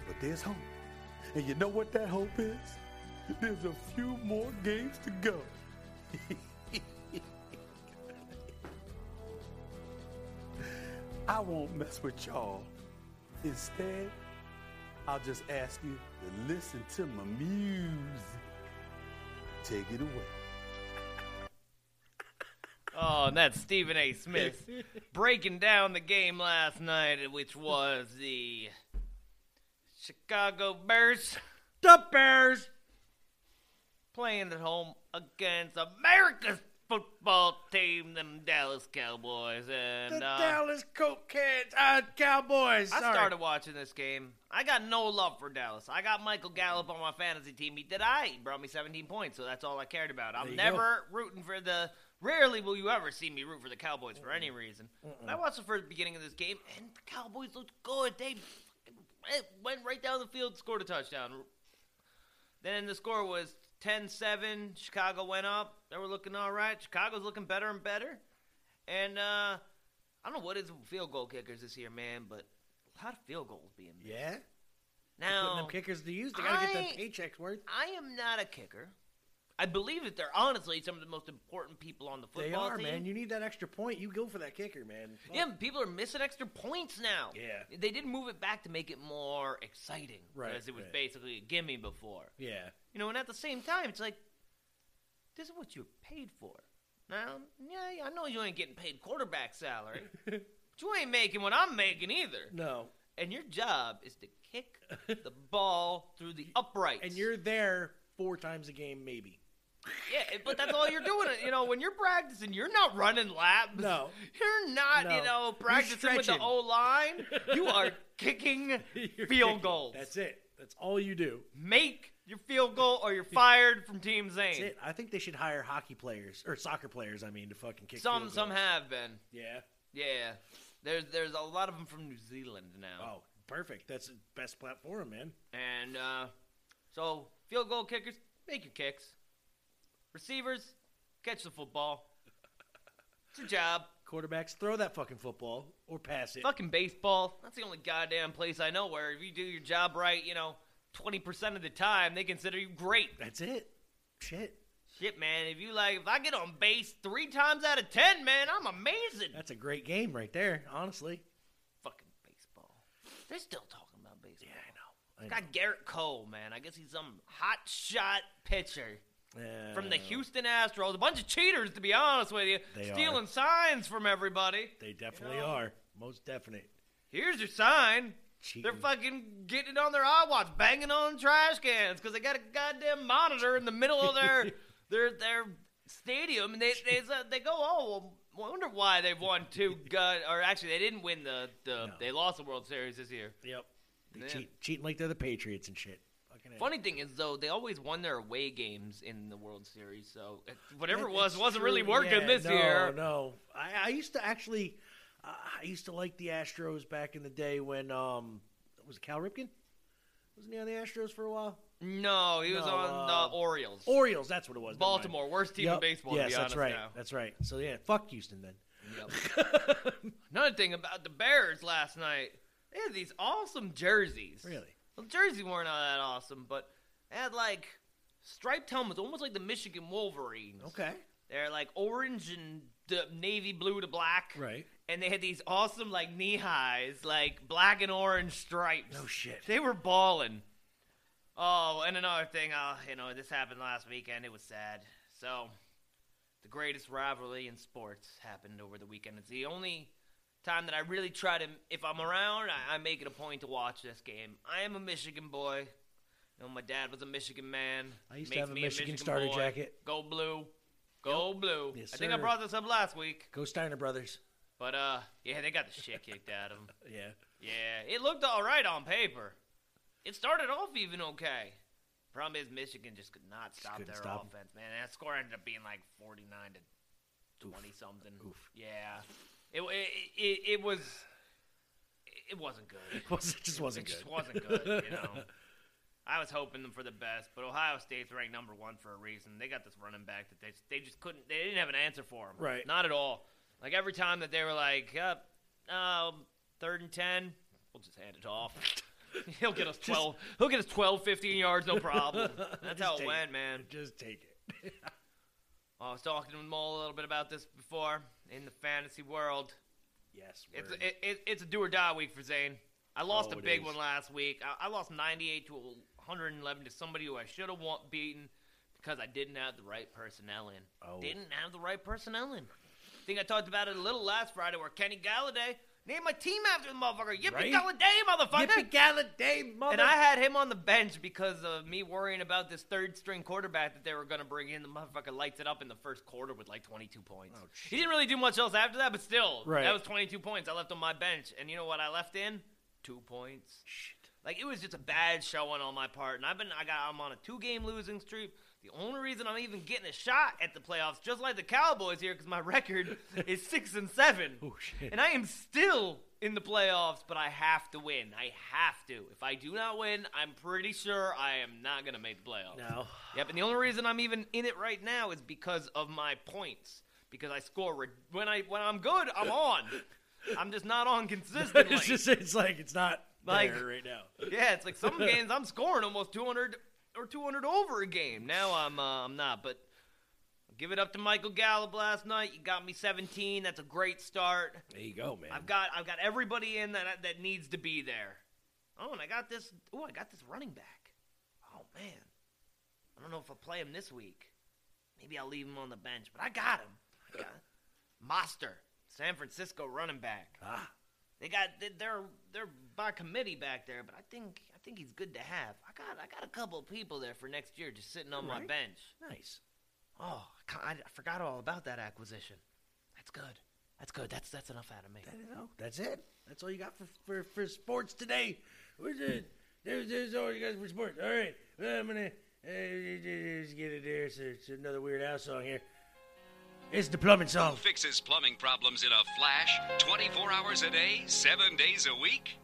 But there's hope. And you know what that hope is? There's a few more games to go. I won't mess with y'all. Instead, I'll just ask you to listen to my music. Take it away.
Oh, and that's Stephen A. Smith breaking down the game last night, which was the Chicago Bears
The Bears.
playing at home against America's football team, them Dallas Cowboys. And
The
uh,
Dallas Coke Cats, uh, Cowboys.
I
Sorry.
started watching this game. I got no love for Dallas. I got Michael Gallup on my fantasy team. He did I. He brought me 17 points, so that's all I cared about. I'm never rooting for the. Rarely will you ever see me root for the Cowboys for any reason. I watched the first beginning of this game, and the Cowboys looked good. They went right down the field, scored a touchdown. Then the score was 10-7. Chicago went up. They were looking all right. Chicago's looking better and better. And uh, I don't know what is field goal kickers this year, man, but a lot of field goals being missed.
Yeah.
Now,
them kickers to use. They gotta get them
I-
paychecks worth.
I am not a kicker. I believe that they're honestly some of the most important people on the football team.
They are,
team.
man. You need that extra point. You go for that kicker, man. Fuck.
yeah, people are missing extra points now.
Yeah.
They did move it back to make it more exciting.
Right,
Because it was
right.
basically a gimme before.
Yeah.
You know, and at the same time, it's like, this is what you're paid for. Now, yeah, I know you ain't getting paid quarterback salary, but you ain't making what I'm making either.
No.
And your job is to kick the ball through the uprights.
And you're there four times a game, maybe.
Yeah, but that's all you're doing. You know, when you're practicing, you're not running laps.
No.
You're not,
No.
you know, practicing with the. O line. You are kicking field
kicking.
goals.
That's it. That's all you do.
Make your field goal or you're fired from Team
That's
Zane.
it. I think they should hire hockey players or soccer players. I mean, to fucking kick.
Some some have been.
Yeah.
Yeah. There's there's a lot of them from New Zealand now.
Oh, perfect. That's the best platform, man.
And uh, so field goal kickers, make your kicks. Receivers, catch the football. It's your job.
Quarterbacks, throw that fucking football or pass it.
Fucking baseball. That's the only goddamn place I know where if you do your job right, you know, 20% of the time, they consider you great.
That's it. Shit.
Shit, man. If you like, if I get on base three times out of 10, man, I'm amazing.
That's a great game right there, honestly.
Fucking baseball. They're still talking about baseball.
Yeah, I know. I know.
got Gerrit Cole, man. I guess he's some hot shot pitcher.
Yeah.
from the Houston Astros. A bunch of cheaters, to be honest with you,
They
stealing signs from everybody.
They definitely
You know?
are. Most definite.
Here's your sign.
Cheating.
They're fucking getting it on their iWatch, banging on trash cans because they got a goddamn monitor in the middle of their their their stadium, and they they uh, they go, oh, well, wonder why they've won two. God, or actually, they didn't win the the they lost the World Series this year.
Yep. They
Yeah.
cheat, cheating like they're the Patriots and shit.
Funny thing is, though, they always won their away games in the World Series, so whatever
That-
it was wasn't
true.
really working
Yeah,
this
no,
year.
No, I, I used to actually, uh, I used to like the Astros back in the day when um, was it Cal Ripken? Wasn't he on the Astros for a while?
No, he was
No,
on
uh,
the Orioles.
Orioles, that's what it was.
Baltimore, worst team
Yep.
in baseball.
Yes,
to be
that's
honest
right.
Now.
That's right. So yeah, fuck Houston then.
Yep. Another thing about the Bears last night, they had these awesome jerseys.
Really?
Well, the jerseys weren't all that awesome, but they had like striped helmets, almost like the Michigan Wolverines.
Okay.
They're like orange and the navy blue to black.
Right.
And they had these awesome like knee highs, like black and orange stripes.
No shit.
They were balling. Oh, and another thing, uh, you know, this happened last weekend. It was sad. So, the greatest rivalry in sports happened over the weekend. It's the only time that I really try to, if I'm around, I, I make it a point to watch this game. I am a Michigan boy. You know, my dad was a Michigan man.
I used to have a
me
Michigan starter
boy.
jacket.
Go blue. Go blue.
Yes,
I think I
sir.
brought this up last week.
Go Steiner Brothers.
But, uh, yeah, they got the shit kicked out of them.
Yeah.
Yeah, it looked all right on paper. It started off even okay. Problem is, Michigan just could not stop
couldn't
their
stop 'em.
offense, man. That score ended up being like forty-nine to twenty something.
Oof.
Yeah, it, it it it was it wasn't good.
It was- it just wasn't good.
It just wasn't good. You know, I was hoping them for the best, but Ohio State's ranked number one for a reason. They got this running back that they they just couldn't. They didn't have an answer for him.
Right.
Not at all. Like every time that they were like, uh, um, third and ten, we'll just hand it off. he'll get us twelve. he'll get us 12, 15 yards, no problem. That's how it went, man.
Just take it.
I was talking to Mo a little bit about this before in the fantasy world.
yes.
It's
word.
it, it, it's a do or die week for Zane. I lost
Oh,
a big one last week. I, I lost 98 to 111 to somebody who I should have beaten because I didn't have the right personnel in.
Oh.
Didn't have the right personnel in. I think I talked about it a little last Friday where Kenny Golladay named my team after the motherfucker. Yippee
Right?
Golladay, motherfucker!
Yippee Golladay, mother.
And I had him on the bench because of me worrying about this third string quarterback that they were going to bring in. The motherfucker lights it up in the first quarter with like 22 points. Oh, he didn't really do much else after that, but still,
Right.
that was 22 points I left on my bench. And you know what I left in? Two points.
Shit.
Like it was just a bad showing on my part, and I've been I got I'm on a two game losing streak. The only reason I'm even getting a shot at the playoffs, just like the Cowboys here, because my record is six and seven,
Oh, shit.
and I am still in the playoffs. But I have to win. I have to. If I do not win, I'm pretty sure I am not gonna make the playoffs.
No.
Yep, and the only reason I'm even in it right now is because of my points. Because I score re- when I when I'm good, I'm on. I'm just not on consistently.
it's just it's like it's not
Like-
there right now.
Yeah, it's like some games I'm scoring almost 200 or 200 over a game. Now I'm uh, I'm not, but give it up to Michael Gallup last night. You got me 17. That's a great start.
There you go, man.
I've got I've got everybody in that that needs to be there. Oh, and I got this. Oh, I got this running back. Oh man, I don't know if I'll play him this week. Maybe I'll leave him on the bench, but I got him. I got Mostert, San Francisco running back.
ah,
They got they- they're they're by committee back there, but I think think he's good to have. I got I got a couple people there for next year just sitting on
right.
my bench.
Nice.
Oh, I, I, forgot all about that acquisition. That's good. That's good. That's that's enough out of me.
That, that's it. That's all you got for for, for sports today. Where's it? There's, there's all you guys for sports. All right, well, I'm gonna uh, get it there. So it's another Weird Al's song here. It's the plumbing song.
Fixes plumbing problems in a flash, 24 hours a day, seven days a week.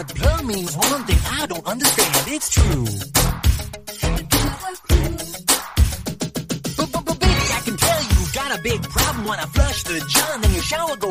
But blur means one thing I don't understand. It's true. But, but, but baby, I can tell you've got a big problem when I flush the John in your shower. Go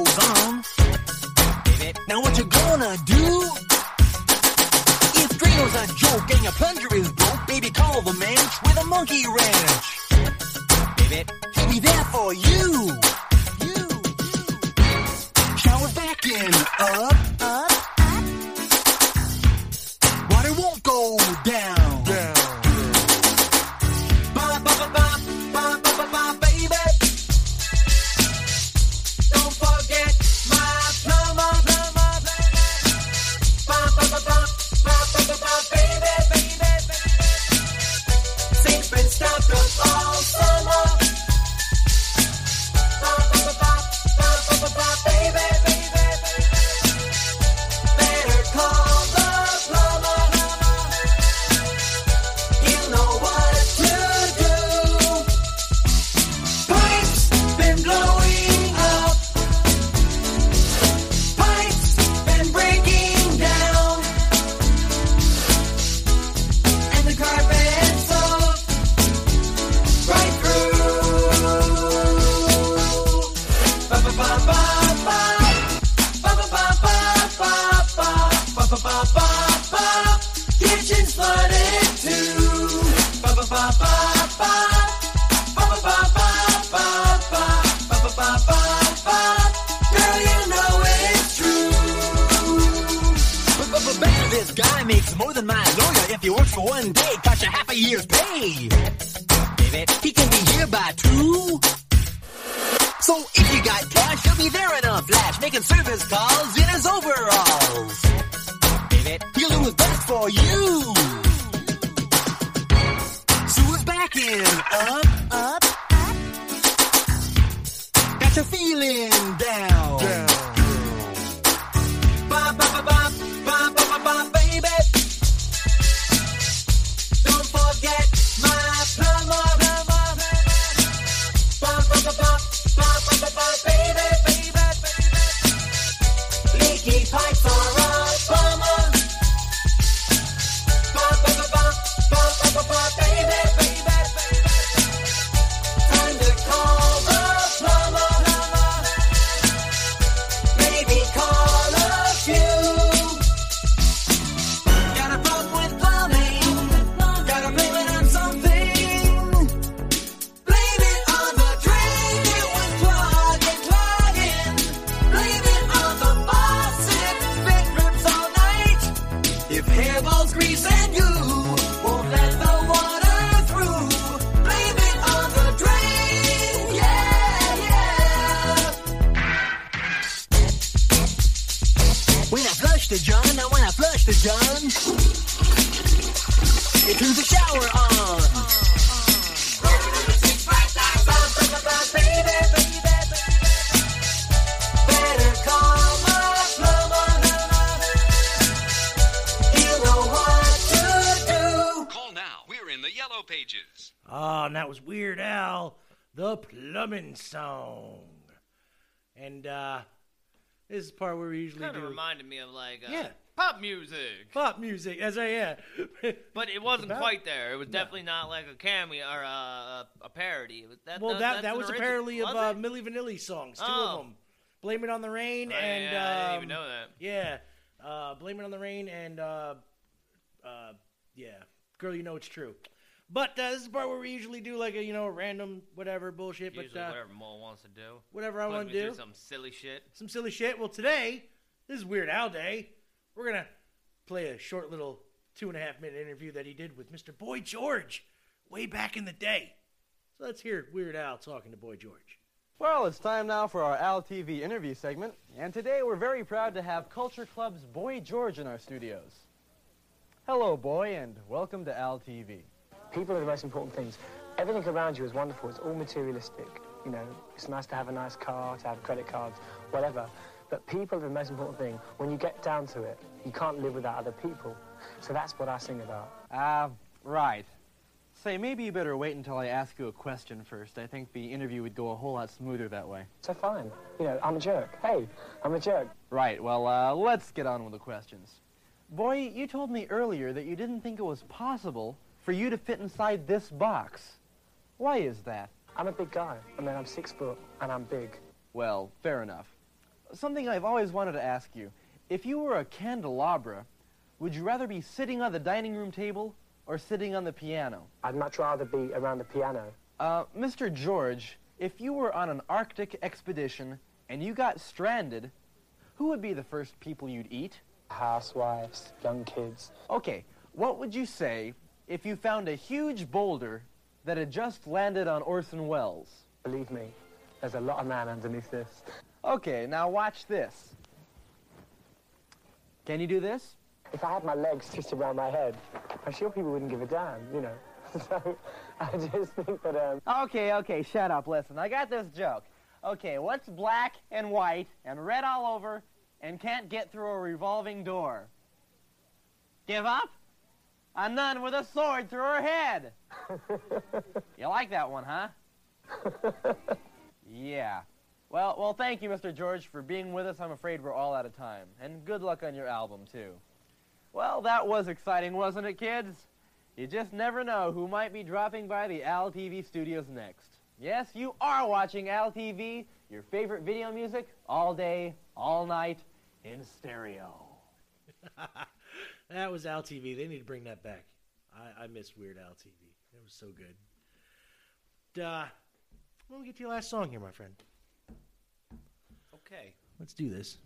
music.
Pop music. That's right. Yeah.
but it wasn't
about,
quite there. It was definitely no. not like a cameo or a, a parody. That,
well,
that
that, that was
a
parody of uh, Milli Vanilli songs. Two
oh.
of them. Blame it on the rain and
yeah, um, I didn't even
um,
know that.
Yeah. Uh, Blame it on the rain and uh, uh, yeah, girl, you know it's true. But uh, this is the part where we usually do like a you know random whatever bullshit.
Usually
but uh,
whatever Mole wants to do.
Whatever I
want to
do.
Some silly shit.
Some silly shit. Well, today this is Weird Al Day. We're gonna play a short little two and a half minute interview that he did with Mr. Boy George way back in the day. So let's hear Weird Al talking to Boy George.
Well, it's time now for our Al TV interview segment, and today we're very proud to have Culture Club's Boy George in our studios. Hello, Boy, and welcome to Al TV.
People are the most important things. Everything around you is wonderful. It's all materialistic. You know, it's nice to have a nice car, to have credit cards, whatever. But people are the most important thing. When you get down to it, you can't live without other people. So that's what I sing about.
Ah, right. Say, maybe you better wait until I ask you a question first. I think the interview would go a whole lot smoother that way.
So fine. You know, I'm a jerk. Hey, I'm a jerk.
Right, well, uh, let's get on with the questions. Boy, you told me earlier that you didn't think it was possible for you to fit inside this box. Why is that?
I'm a big guy. I mean, I'm six foot and I'm big.
Well, fair enough. Something I've always wanted to ask you. If you were a candelabra, would you rather be sitting on the dining room table or sitting on the piano?
I'd much rather be around the piano.
Uh, Mr. George, if you were on an Arctic expedition and you got stranded, who would be the first people you'd eat?
Housewives, young kids.
Okay, what would you say if you found a huge boulder that had just landed on Orson Welles?
Believe me, there's a lot of man underneath this.
Okay, now watch this. Can you do this?
If I had my legs just around my head, I'm sure people wouldn't give a damn, you know. So I just think that, um...
Okay, okay, shut up. Listen, I got this joke. Okay, what's black and white and red all over and can't get through a revolving door? Give up? A nun with a sword through her head. you like that one, huh? yeah. Well, well, thank you, Mr. George, for being with us. I'm afraid we're all out of time. And good luck on your album, too. Well, that was exciting, wasn't it, kids? You just never know who might be dropping by the Al TV studios next. Yes, you are watching Al TV, your favorite video music, all day, all night, in stereo.
that was Al TV. They need to bring that back. I, I miss Weird Al TV. It was so good. Uh, let me get to your last song here, my friend.
Okay.
Let's do this.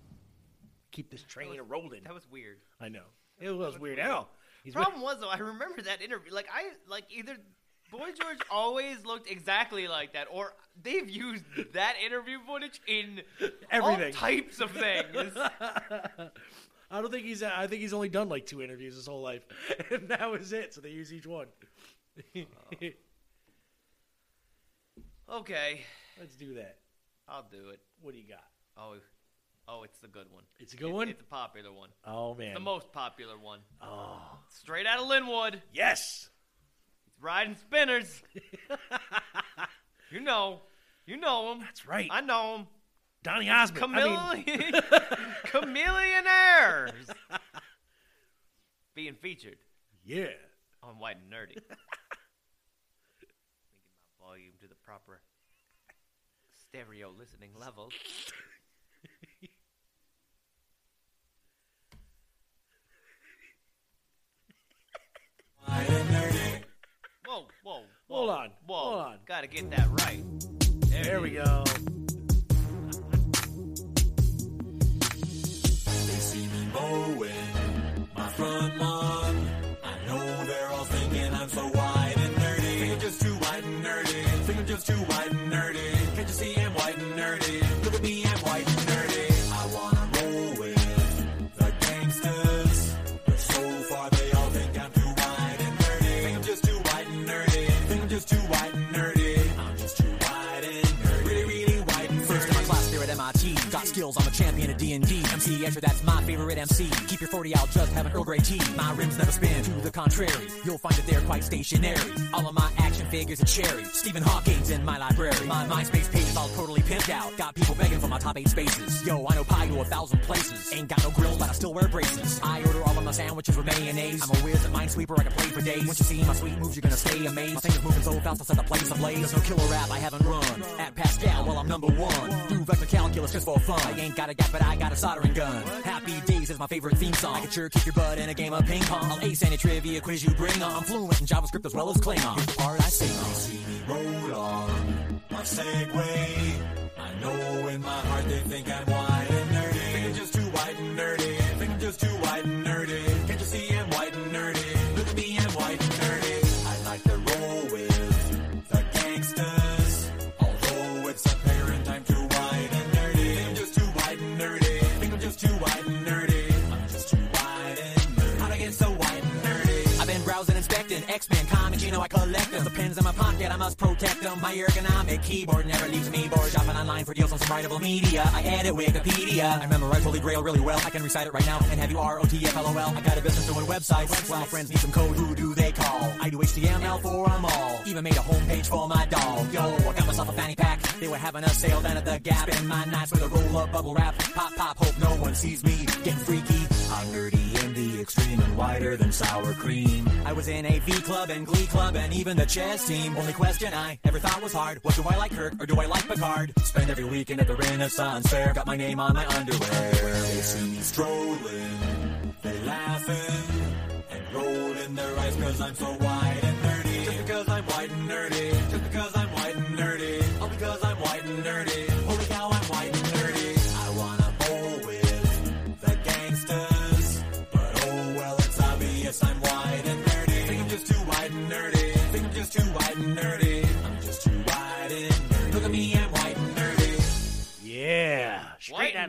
Keep this train
That was-
rolling.
That was weird.
I know. It was Weird Al. He's
Problem was though, I remember that interview. Like I like either Boy George always looked exactly like that, or they've used that interview footage in
Everything.
all types of things.
I don't think he's. I think he's only done like two interviews his whole life, and that was it. So they use each one.
okay,
Let's do that.
I'll do it.
What do you got?
Oh, oh, it's the good one.
It's a good
It-
one?
It's the popular one.
Oh man.
The most popular one.
Oh
Straight out of Lynwood.
yes.
He's riding spinners. you know, you know him.
That's right.
I know him.
Donny Osmond. I mean,
Chameleon, Chamillionaires being featured
yeah.
on White and Nerdy. Thinking my volume to the proper stereo listening level.
Hold on,
Whoa.
hold on.
Gotta get that right.
There
it
we go.
I'm a champion that's my favorite MC. Keep your 40 out, just have an Earl Grey tea. My rims never spin, to the contrary. You'll find that they're quite stationary. All of my action figures are cherry. Stephen Hawking's in my library. My MySpace page is all totally pimped out. Got people begging for my top eight spaces. Yo, I know pi to a thousand places. Ain't got no grill, but I still wear braces. I order all of my sandwiches with mayonnaise. I'm a whiz at Minesweeper, I can play for days. Once you see my sweet moves, you're gonna stay amazed. My fingers moving so fast, I'll set the place ablaze. There's no killer rap I haven't run. At Pascal, well, I'm number one. Do vector calculus just for fun. I ain't got a gap, but I got a soldering gun. Happy Days is my favorite theme song. I can sure kick your butt in a game of ping pong. I'll ace any trivia quiz you bring on. I'm fluent in JavaScript as well as Klingon. Here's the part I sing on.
see me roll on my Segway. I know in my heart they think I'm white and nerdy. Just too white and nerdy.
X-Men comics, you know I collect them. The pens in my pocket, I must protect them. My ergonomic keyboard never leaves me bored. Shopping online for deals on some writable media. I edit Wikipedia. I memorize Holy Grail really well. I can recite it right now and have you R-O-T-F-L-O-L. I got a business doing websites. My friends need some code. Who do they call? I do HTML for them all. Even made a homepage for my dog. Yo, I got myself a fanny pack. They were having a sale down at the Gap. Spend my nights with a roll up bubble wrap. Pop, pop, hope no one sees me. Getting freaky. I'm nerdy in the extreme and whiter than sour cream. I was in a V club and Glee club and even the chess team. Only question I ever thought was hard was do I like Kirk or do I like Picard? Spend every weekend at the Renaissance Fair. Got my name on my underwear. They see me strolling. They laughing and rolling their eyes cause I'm so white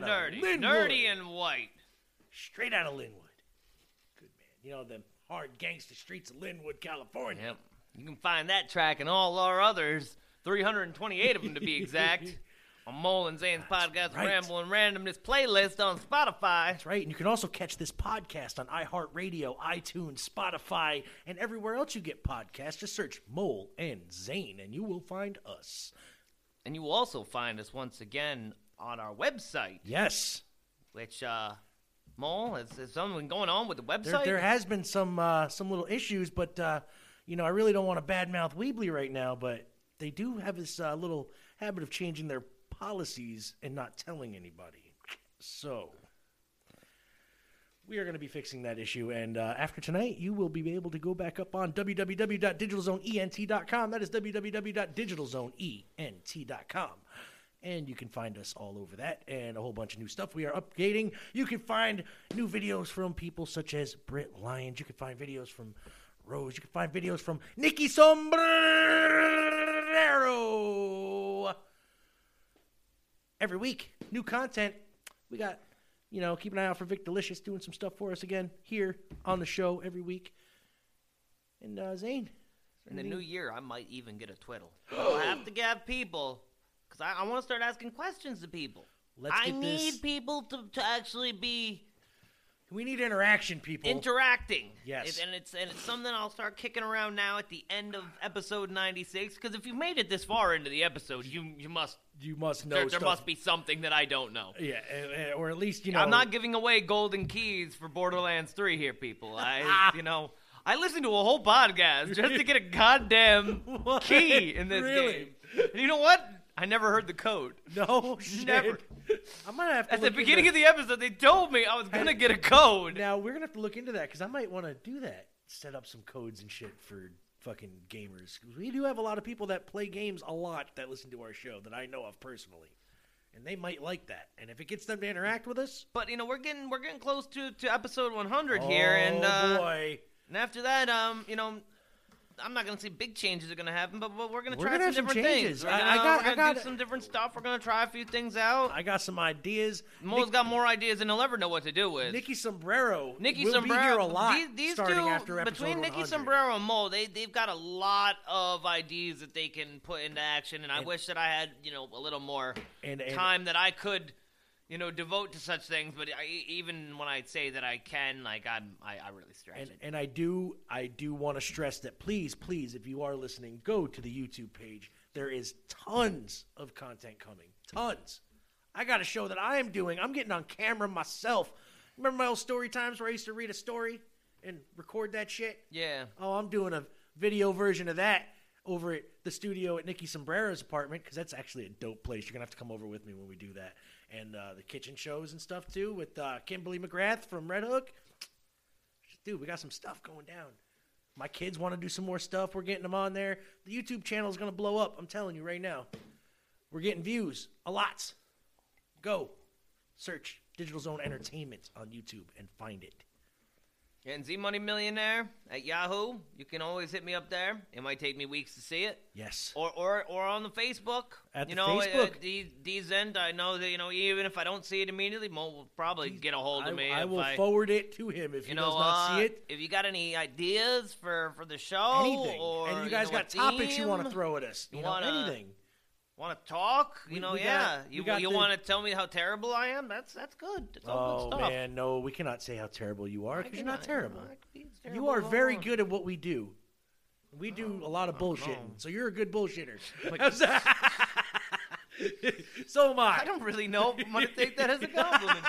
out
and
of
nerdy.
Lynwood.
Nerdy and white.
straight out of Lynwood. Good man. You know them hard gangster streets of Lynwood, California.
Yep. You can find that track and all our others, 328 of them to be exact, on Mole N' Zane's podcast
right.
Ramble and Randomness playlist on Spotify.
That's right. And you can also catch this podcast on iHeartRadio, iTunes, Spotify, and everywhere else you get podcasts. Just search Mole and Zane, and you will find us.
And you will also find us once again on our website.
Yes.
Which, uh, Mole, is, is something going on with the
There,
website?
there has been some uh, some little issues, but uh, you know I really don't want to badmouth Weebly right now, but they do have this uh, little habit of changing their policies and not telling anybody. So we are going to be fixing that issue, and uh, after tonight, you will be able to go back up on www.digitalzoneent.com. That is www.digitalzoneent.com. And you can find us all over that and a whole bunch of new stuff we are updating. You can find new videos from people such as Britt Lyons. You can find videos from Rose. You can find videos from Nikki Sombrero. Every week, new content. We got, you know, keep an eye out for Vic Delicious doing some stuff for us again here on the show every week. And uh, Zane.
In the new year, I might even get a twiddle. I'll have to get people, because I, I want to start asking questions to people.
Let's
I
get
need
this-
people to, to actually be
We need interaction, people.
interacting.
Yes.
It- and it's and it's something I'll start kicking around now at the end of episode ninety six. Because if you made it this far into the episode, you you must
you must know
there, there
stuff.
must be something that I don't know.
Yeah, eh, eh, or at least you know.
I'm not giving away golden keys for Borderlands 3 here, people. I, you know, I listened to a whole podcast just to get a goddamn key in this
Really?
game. And you know what? I never heard the code.
No, shit.
Never.
I'm gonna have to.
At the
look
beginning
into-
of the episode, they told me I was gonna get a code.
Now we're gonna have to look into that because I might want to do that. Set up some codes and shit for fucking gamers. 'Cause We do have a lot of people that play games a lot that listen to our show that I know of personally, and they might like that. And if it gets them to interact with us,
But you know, we're getting we're getting close to, to episode 100 here, and
Oh,
uh,
boy.
and after that, um, you know. I'm not gonna say big changes are gonna happen, but, but we're gonna try
gonna
some
some
different
changes.
things. We're
I-
gonna,
I got- I got-
do some different stuff. We're gonna try a few things out.
I got some ideas.
Mole's got more ideas than he'll ever know what to do with.
Nikki Sombrero.
Nikki
will
Sombrero,
be here a lot.
These, these
starting
two,
after episode
between Nikki
100.
Sombrero and Mole, they they've got a lot of ideas that they can put into action, and I wish that I had you know a little more
And- and-
time that I could you know devote to such things. But I, even when I say that I can, like I'm, I, I really stretch
And,
it.
and I do I do want to stress that please please if you are listening go to the YouTube page there is tons of content coming tons I got a show that I am doing I'm getting on camera myself remember my old story times where I used to read a story and record that shit
Yeah.
oh I'm doing a video version of that over at the studio at Nikki Sombrero's apartment because that's actually a dope place you're gonna have to come over with me when we do that and uh, the kitchen shows and stuff too with uh, Kimberly McGrath from Red Hook dude, we got some stuff going down. My kids want to do some more stuff. We're getting them on there. The YouTube channel is going to blow up. I'm telling you right now. We're getting views, a lot. Go search Digital Zone Entertainment on YouTube and find it.
And Z Money Millionaire at Yahoo. You can always hit me up there. It might take me weeks to see it.
Yes.
Or or or on the Facebook.
At
you
the
know,
Facebook.
At D, D's end, I know that you know even if I don't see it immediately, Mo will probably get a hold of
I,
me.
I will
I,
forward it to him if
you
he
know,
does not
uh,
see it.
If you got any ideas for for the show,
Anything.
or
and you guys
know,
got topics you want to throw at us. You,
you
know,
wanna-
anything.
Want to talk? You
We-
know,
we got-
yeah.
we
you you
the-
want to tell me how terrible I am? That's that's good. That's all
Oh
good stuff.
man, no, we cannot say how terrible you are because you're not
cannot,
terrible.
I could be as
You are very
want.
good at what we do. We do oh, a lot of oh, bullshitting,
oh.
so you're a good bullshitter.
Like-
so am I.
I don't really know if I'm gonna take that as a compliment.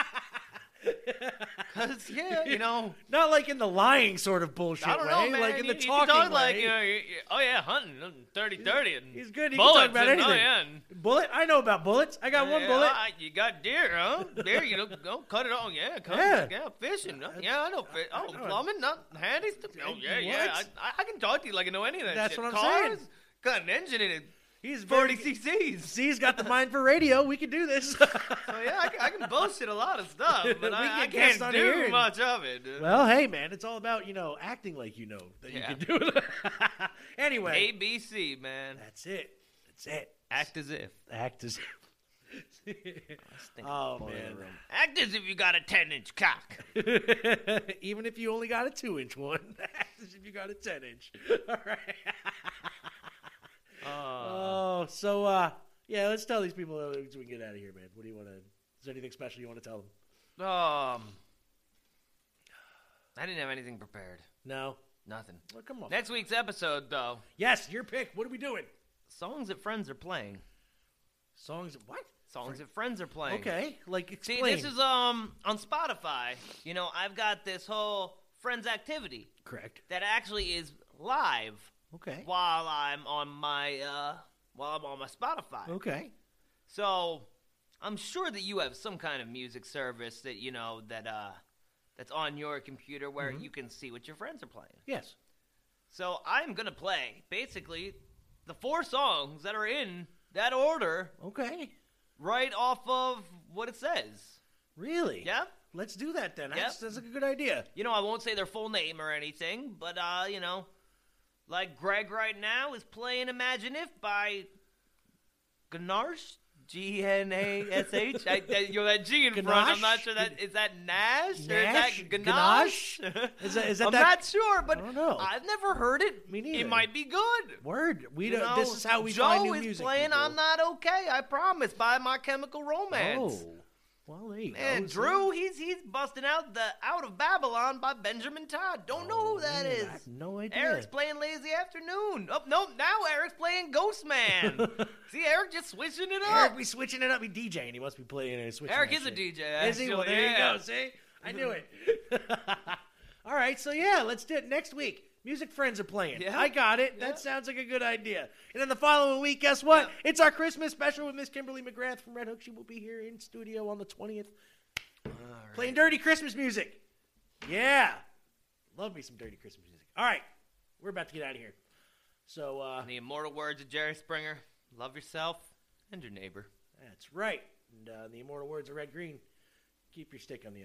Cause yeah, you know,
not like in the lying sort of bullshit
I don't
way,
know, man.
like in the
you
talking
talk
way.
like you know, you, oh yeah, hunting, 30 30 and
He's good. He can
bullets
talk about anything.
Oh, yeah, and,
Bullet? I know about bullets. I got one
yeah,
bullet.
ah, you got deer, huh? Deer, you know, go cut it on. Yeah, cut
Yeah.
Yeah, fishing. huh? Yeah, I know. Fish. Oh, plumbing, not handy stuff. Oh yeah, yeah. I, I- I can talk to you like I know any of that
That's
shit.
what I'm
Cars,
saying.
Got an engine in it.
He's
40
very-
cc's.
C's got the mind for radio. We can do this.
So yeah, I can, I can bullshit a lot of stuff, but I, I can't do
and-
much of it.
well, hey man, it's all about you know acting like you know that
Yeah.
you can do it. anyway,
ABC, man.
that's it. That's it.
Act as if.
Act as.
think
oh man.
Act as if you got a 10 inch cock.
Even if you only got a two inch one, act as if you got a ten inch. All right. Oh, so uh, yeah, let's tell these people so we can get out of here, man. What do you want to? Is there anything special you want to tell them?
Um, I didn't have anything prepared.
No.
Nothing.
Well, come on.
Next week's episode, though,
Yes, your pick. What are we doing?
songs that friends are playing.
Songs. What?
Songs that friends are playing.
Okay, like
See, this is um on Spotify. You know, I've got this whole friends activity
correct.
that actually is live
Okay.
while I'm on my uh while I'm on my Spotify.
Okay.
So I'm sure that you have some kind of music service that you know that uh that's on your computer where
Mhm.
you can see what your friends are playing.
Yes.
So I'm gonna play basically the four songs that are in that order
Okay.
right off of what it says.
Really?
Yeah.
Let's do that then.
Yep.
That's, that's a good idea.
You know, I won't say their full name or anything, but uh, you know, like Greg right now is playing Imagine If by Ganache. G N A S H. I- that- You know that G in front. I'm not sure that is that Nash or is that Ganache?
Is that- is that
I'm
that-
not sure, but
I don't know.
I've never heard it.
Me neither.
It might be good.
Word. We
You
don't. this is how we
Joe
find new
is
music.
playing
people.
"I'm Not Okay." I promise by My Chemical Romance.
Oh. Well, there you go. See?
Drew, he's he's busting out the "Out of Babylon" by Benjamin Todd. Don't know who oh, that
man,
is.
I have no idea.
Eric's playing "Lazy Afternoon." Oh no, now Eric's playing "Ghost Man." See, Eric just switching it up.
Eric be switching it up. He DJing. He must be playing and switching.
Eric
that
is a. DJ.
Is he? Well, there
yeah.
you go. See, I knew it. All right, so yeah, let's do it next week. Music friends are playing.
Yeah.
I got it. That sounds like a good idea. And then the following week, guess what? It's our Christmas special with Miss Kimberly McGrath from Red Hook. She will be here in studio on the twentieth, playing dirty Christmas music. Yeah, love me some dirty Christmas music. All right, we're about to get out of here. So uh,
The immortal words of Jerry Springer: "Love yourself and your neighbor."
That's right. And uh, the immortal words of Red Green keep your stick on the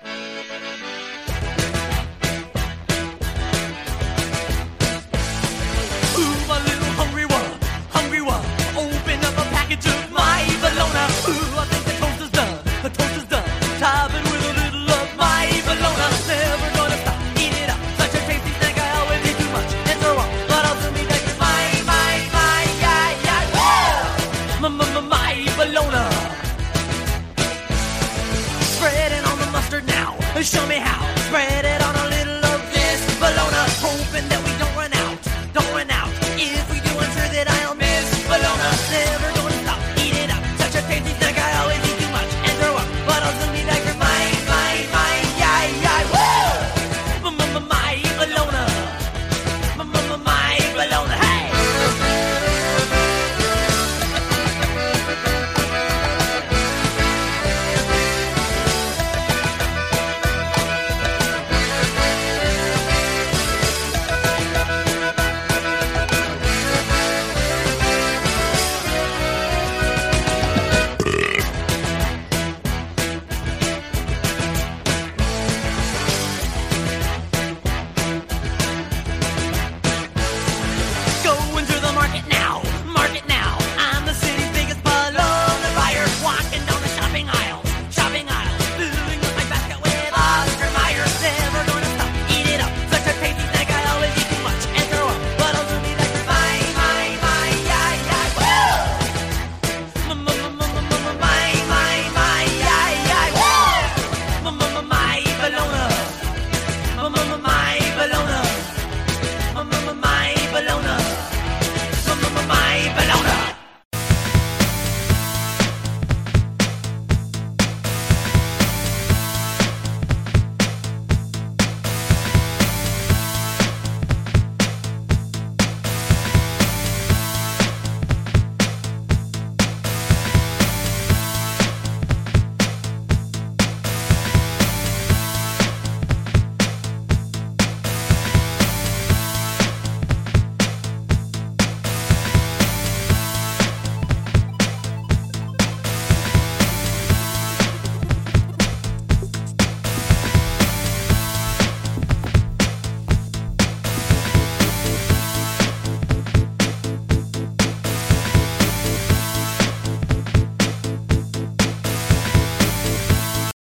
ice.
Show me how.